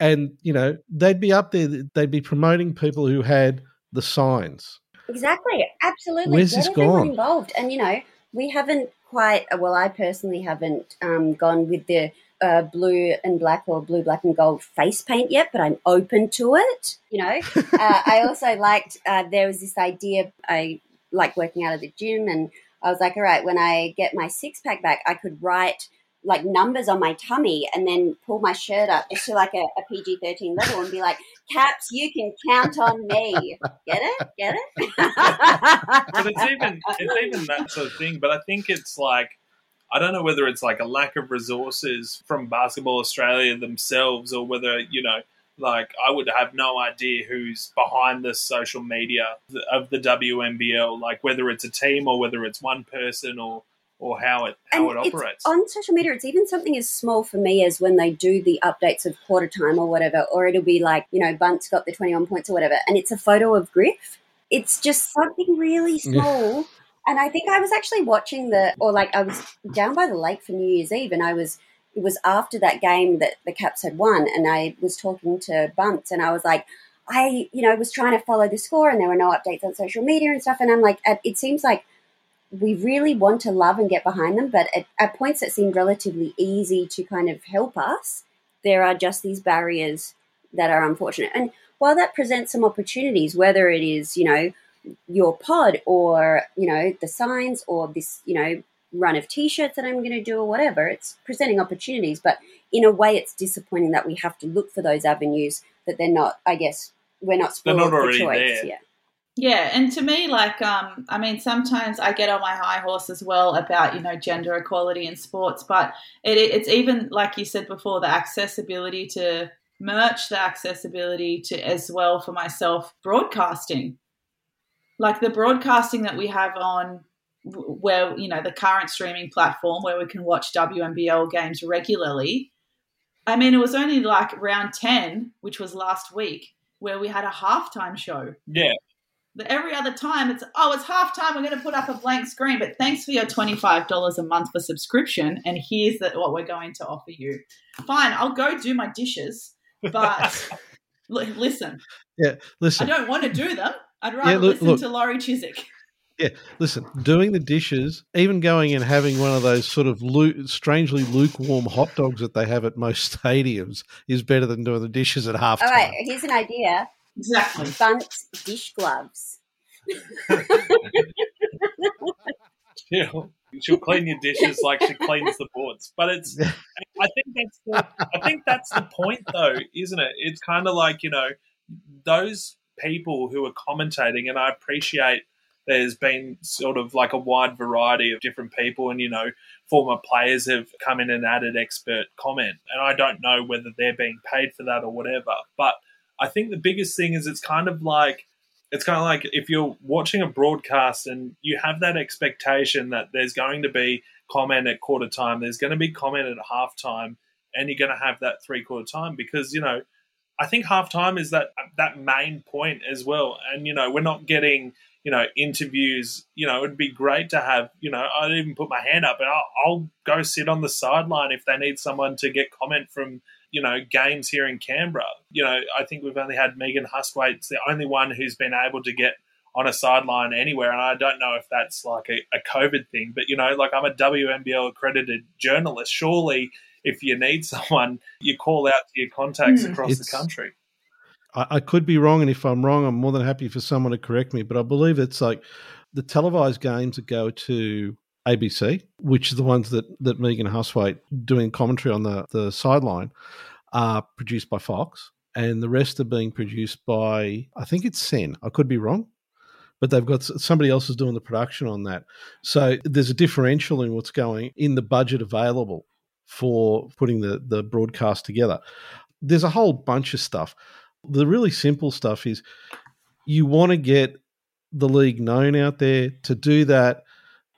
And you know they'd be up there, they'd be promoting people who had the signs. Exactly. Absolutely. Where's Get this gone? involved. And, you know, we haven't quite. Well, I personally haven't um, gone with the uh, blue and black or blue, black and gold face paint yet, but I'm open to it. You know, uh, I also liked uh, there was this idea. I like working out of the gym, and I was like, all right, when I get my six pack back, I could write like numbers on my tummy and then pull my shirt up to like a, a PG thirteen level and be like, Caps, you can count on me. Get it? Get it? but it's even it's even that sort of thing. But I think it's like I don't know whether it's like a lack of resources from Basketball Australia themselves, or whether you know, like I would have no idea who's behind the social media of the WNBL, like whether it's a team or whether it's one person or or how it how and it operates on social media. It's even something as small for me as when they do the updates of quarter time or whatever, or it'll be like you know Bunt's got the twenty one points or whatever, and it's a photo of Griff. It's just something really small. And I think I was actually watching the, or like I was down by the lake for New Year's Eve, and I was it was after that game that the Caps had won, and I was talking to Bunts, and I was like. I, you know, was trying to follow the score and there were no updates on social media and stuff. And I'm like, it seems like we really want to love and get behind them, but at, at points that seem relatively easy to kind of help us, there are just these barriers that are unfortunate. And while that presents some opportunities, whether it is, you know, your pod or, you know, the signs or this, you know, run of t-shirts that I'm going to do or whatever, it's presenting opportunities, but in a way it's disappointing that we have to look for those avenues that they're not, I guess, we're not spoiled they're not already choice. There. Yeah. Yeah, and to me, like, um, I mean, sometimes I get on my high horse as well about you know gender equality in sports, but it, it's even like you said before, the accessibility to merch, the accessibility to as well for myself broadcasting, like the broadcasting that we have on where you know the current streaming platform where we can watch WNBL games regularly. I mean, it was only like round ten, which was last week, where we had a halftime show. Yeah. Every other time it's oh it's half time we're going to put up a blank screen. But thanks for your $25 a month for subscription and here's the, what we're going to offer you. Fine i'll go do my dishes but listen. Yeah listen. I don't want to do them i'd rather yeah, look, listen look. to laurie chiswick yeah, listen, doing the dishes, even going and having one of those sort of lu- strangely lukewarm hot dogs that they have at most stadiums is better than doing the dishes at half. All right, here's an idea. Exactly. Bunts dish gloves. she'll, she'll clean your dishes like she cleans the boards. But it's I think that's the, I think that's the point though, isn't it? It's kind of like, you know, those people who are commentating and I appreciate there's been sort of like a wide variety of different people and you know former players have come in and added expert comment and i don't know whether they're being paid for that or whatever but I think the biggest thing is it's kind of like it's kind of like if you're watching a broadcast and you have that expectation that there's going to be comment at quarter time, there's going to be comment at half time, and you're going to have that three quarter time because you know I think half time is that that main point as well, and you know we're not getting you know interviews. You know it'd be great to have you know I'd even put my hand up and I'll, I'll go sit on the sideline if they need someone to get comment from you know, games here in Canberra. You know, I think we've only had Megan Hustwaite's the only one who's been able to get on a sideline anywhere. And I don't know if that's like a, a COVID thing, but you know, like I'm a WNBL accredited journalist. Surely, if you need someone, you call out to your contacts mm, across the country. I, I could be wrong, and if I'm wrong, I'm more than happy for someone to correct me. But I believe it's like the televised games that go to ABC, which are the ones that, that Megan Hustwaite doing commentary on the, the sideline, are produced by Fox. And the rest are being produced by, I think it's Sen. I could be wrong, but they've got somebody else is doing the production on that. So there's a differential in what's going in the budget available for putting the, the broadcast together. There's a whole bunch of stuff. The really simple stuff is you want to get the league known out there. To do that,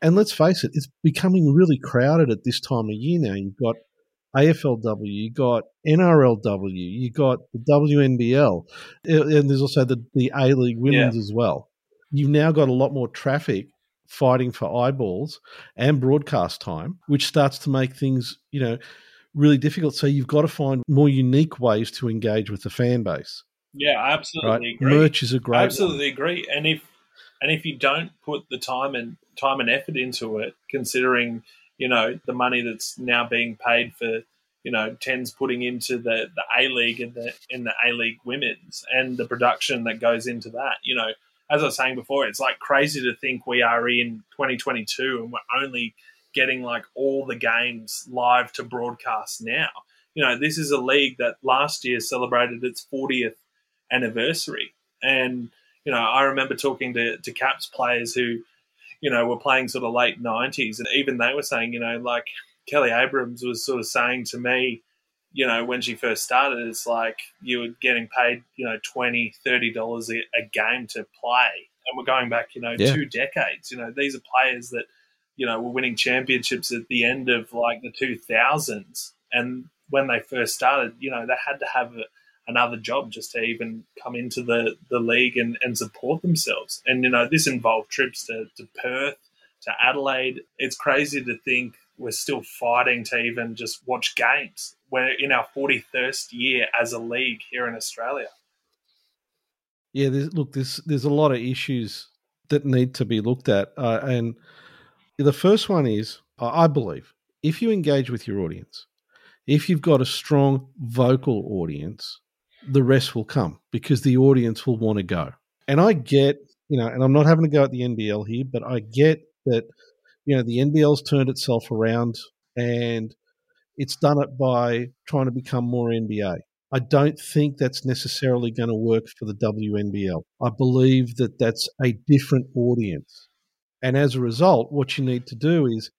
and let's face it, it's becoming really crowded at this time of year now. You've got AFLW, you got NRLW, you got the WNBL, and there's also the, the A League Women's yeah. as well. You've now got a lot more traffic fighting for eyeballs and broadcast time, which starts to make things, you know, really difficult. So you've got to find more unique ways to engage with the fan base. Yeah, I absolutely right? Merch is a great absolutely one. agree. And if And if you don't put the time and time and effort into it, considering you know the money that's now being paid for you know tens putting into the the A League and the in the A League women's and the production that goes into that, you know, as I was saying before, it's like crazy to think we are in 2022 and we're only getting like all the games live to broadcast now. You know, this is a league that last year celebrated its 40th anniversary. And, you know, I remember talking to, to Caps players who, you know, were playing sort of late 90s. And even they were saying, you know, like Kelly Abrams was sort of saying to me, you know, when she first started, it's like you were getting paid, you know, 20 $30 a, a game to play. And we're going back, you know, yeah. two decades. You know, these are players that, you know, were winning championships at the end of like the 2000s. And when they first started, you know, they had to have a, another job just to even come into the, the league and, and support themselves. And, you know, this involved trips to, to Perth, to Adelaide. It's crazy to think we're still fighting to even just watch games. We're in our 41st year as a league here in Australia. Yeah, there's, look, there's, there's a lot of issues that need to be looked at. Uh, and the first one is, I believe, if you engage with your audience, if you've got a strong vocal audience, the rest will come because the audience will want to go. And I get, you know, and I'm not having to go at the NBL here, but I get that, you know, the NBL's turned itself around and it's done it by trying to become more NBA. I don't think that's necessarily going to work for the WNBL. I believe that that's a different audience. And as a result, what you need to do is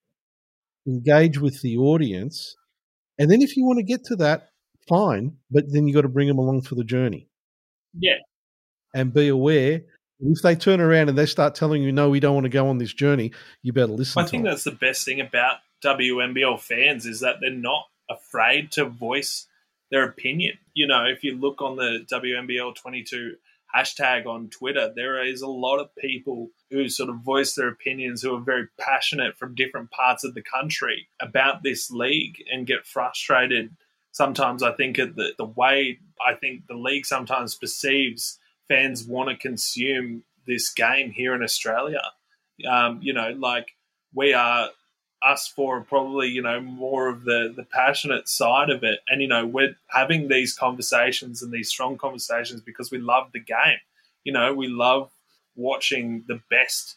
engage with the audience and then if you want to get to that, fine, but then you've got to bring them along for the journey. Yeah. And be aware if they turn around and they start telling you, no, we don't want to go on this journey, you better listen I think them. that's the best thing about WNBL fans is that they're not afraid to voice their opinion. You know, if you look on the WNBL 22 hashtag on Twitter, there is a lot of people who sort of voice their opinions who are very passionate from different parts of the country about this league and get frustrated. Sometimes I think the, the way I think the league sometimes perceives fans want to consume this game here in Australia. Um, you know, like we are us for probably you know more of the the passionate side of it. And you know we're having these conversations and these strong conversations because we love the game. You know we love watching the best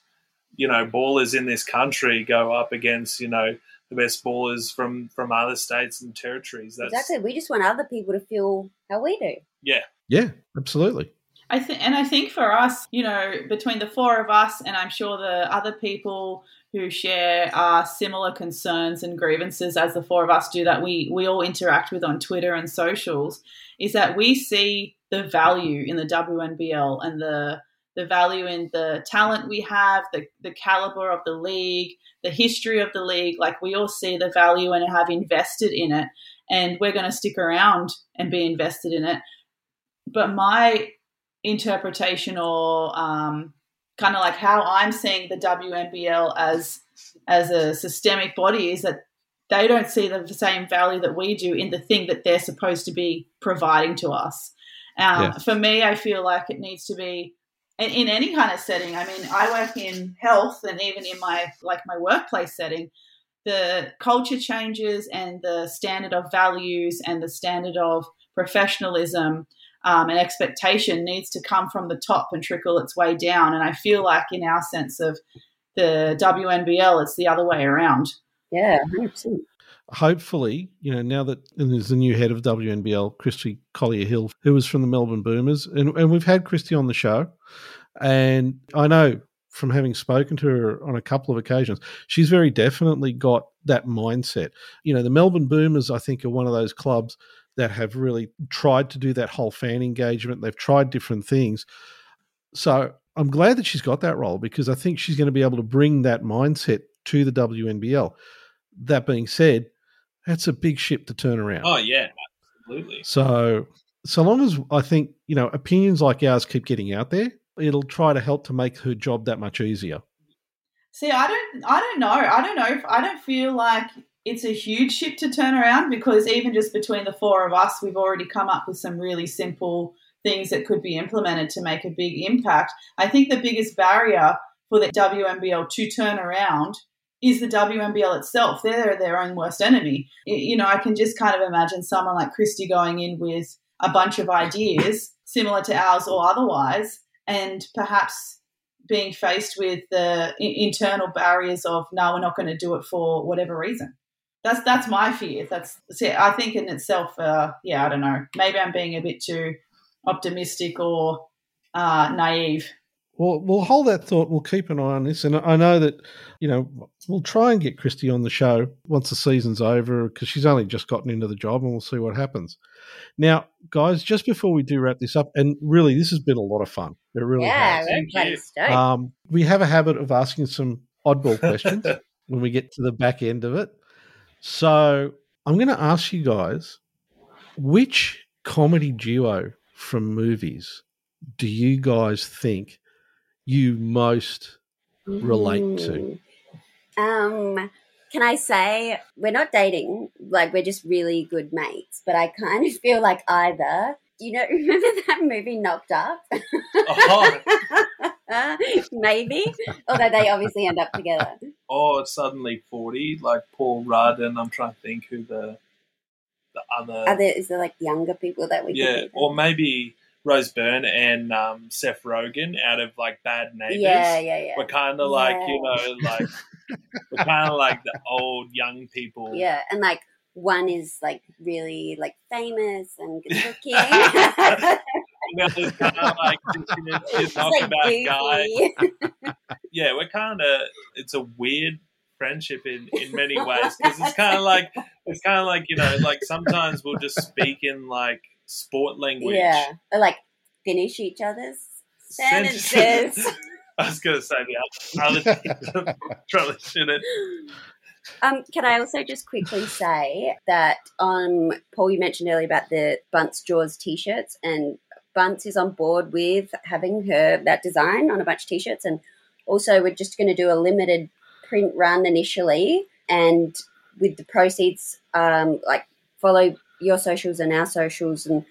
you know ballers in this country go up against you know the best ballers from from other states and territories. That's, exactly. We just want other people to feel how we do. Yeah. Yeah absolutely I think, and I think for us, you know, between the four of us, and I'm sure the other people who share uh, similar concerns and grievances as the four of us do that we we all interact with on Twitter and socials is that we see the value in the WNBL and the the value in the talent we have, the, the caliber of the league, the history of the league. Like we all see the value and have invested in it, and we're going to stick around and be invested in it. But my interpretation or um, kind of like how I'm seeing the WNBL as as a systemic body is that they don't see the same value that we do in the thing that they're supposed to be providing to us. Um, yeah. For me, I feel like it needs to be in, in any kind of setting. I mean, I work in health, and even in my like my workplace setting, the culture changes and the standard of values and the standard of professionalism um, and expectation needs to come from the top and trickle its way down. And I feel like in our sense of the WNBL, it's the other way around. Yeah, 100%. Hopefully, you know, now that there's a new head of WNBL, Christy Collier Hill, who was from the Melbourne Boomers, and, and we've had Christy on the show. And I know from having spoken to her on a couple of occasions, she's very definitely got that mindset. You know, the Melbourne Boomers, I think, are one of those clubs that have really tried to do that whole fan engagement. They've tried different things. So I'm glad that she's got that role because I think she's going to be able to bring that mindset to the WNBL. That being said, that's a big ship to turn around. Oh yeah, absolutely. So so long as I think, you know, opinions like ours keep getting out there, it'll try to help to make her job that much easier. See, I don't I don't know. I don't know if I don't feel like it's a huge ship to turn around because even just between the four of us, we've already come up with some really simple things that could be implemented to make a big impact. I think the biggest barrier for the WNBL to turn around is the WNBL itself. They're their own worst enemy. You know, I can just kind of imagine someone like Christy going in with a bunch of ideas similar to ours or otherwise, and perhaps being faced with the internal barriers of no, we're not going to do it for whatever reason. That's that's my fear. That's, I think in itself. Uh, yeah, I don't know. Maybe I'm being a bit too optimistic or uh, naive. Well, we'll hold that thought. We'll keep an eye on this, and I know that you know we'll try and get Christy on the show once the season's over because she's only just gotten into the job, and we'll see what happens. Now, guys, just before we do wrap this up, and really, this has been a lot of fun. It really yeah, has. Um, we have a habit of asking some oddball questions when we get to the back end of it. So I'm going to ask you guys which comedy duo from movies do you guys think you most relate to? Um, can I say we're not dating? Like we're just really good mates. But I kind of feel like either. Do you know, remember that movie Knocked Up? Oh. Maybe, although they obviously end up together. Or suddenly forty, like Paul Rudd, and I'm trying to think who the the other. Are there, is there like younger people that we? Yeah, or maybe Rose Byrne and um, Seth Rogen out of like Bad Neighbors. Yeah, yeah, yeah. We're kind of like you know like we're kind of like the old young people. Yeah, and like one is like really like famous and good looking. the other's kind of like just, like guy. yeah, we're kind of it's a weird friendship in in many ways because it's kind of like it's kind of like you know like sometimes we'll just speak in like sport language. Yeah, or like finish each other's sentences. I was going to say the other probably shouldn't. Um, can I also just quickly say that um, Paul, you mentioned earlier about the Bunts Jaws t-shirts, and Bunts is on board with having her that design on a bunch of t-shirts, and also we're just going to do a limited print run initially, and with the proceeds, um, like follow your socials and our socials, and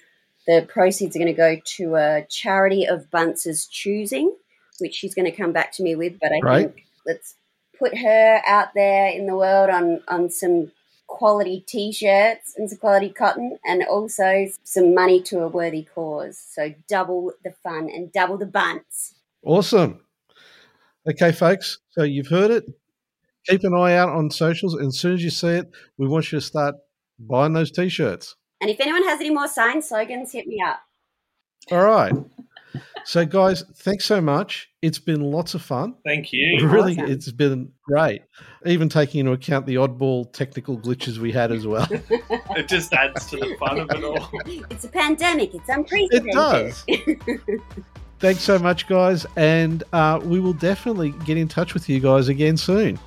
the proceeds are going to go to a charity of Bunts's choosing, which she's going to come back to me with. But I right. think let's put her out there in the world on on some quality t-shirts and some quality cotton and also some money to a worthy cause so double the fun and double the bunts awesome okay folks so you've heard it keep an eye out on socials and as soon as you see it we want you to start buying those t-shirts. And if anyone has any more sign slogans, hit me up. All right. So, guys, thanks so much. It's been lots of fun. Thank you. Really, awesome. it's been great. Even taking into account the oddball technical glitches we had as well. it just adds to the fun of it all. It's a pandemic. It's unprecedented. It does. thanks so much, guys. And uh, we will definitely get in touch with you guys again soon.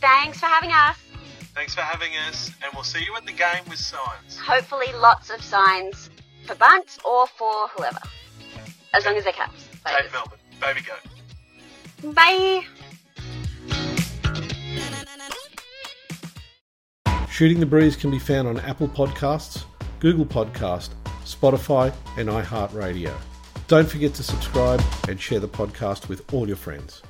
Thanks for having us. Thanks for having us, and we'll see you at the game with signs. Hopefully, lots of signs for Bunts or for whoever. As long as they're caps. Take Melbourne. Baby go. Bye. Shooting the Breeze can be found on Apple Podcasts, Google Podcast, Spotify, and iHeartRadio. Don't forget to subscribe and share the podcast with all your friends.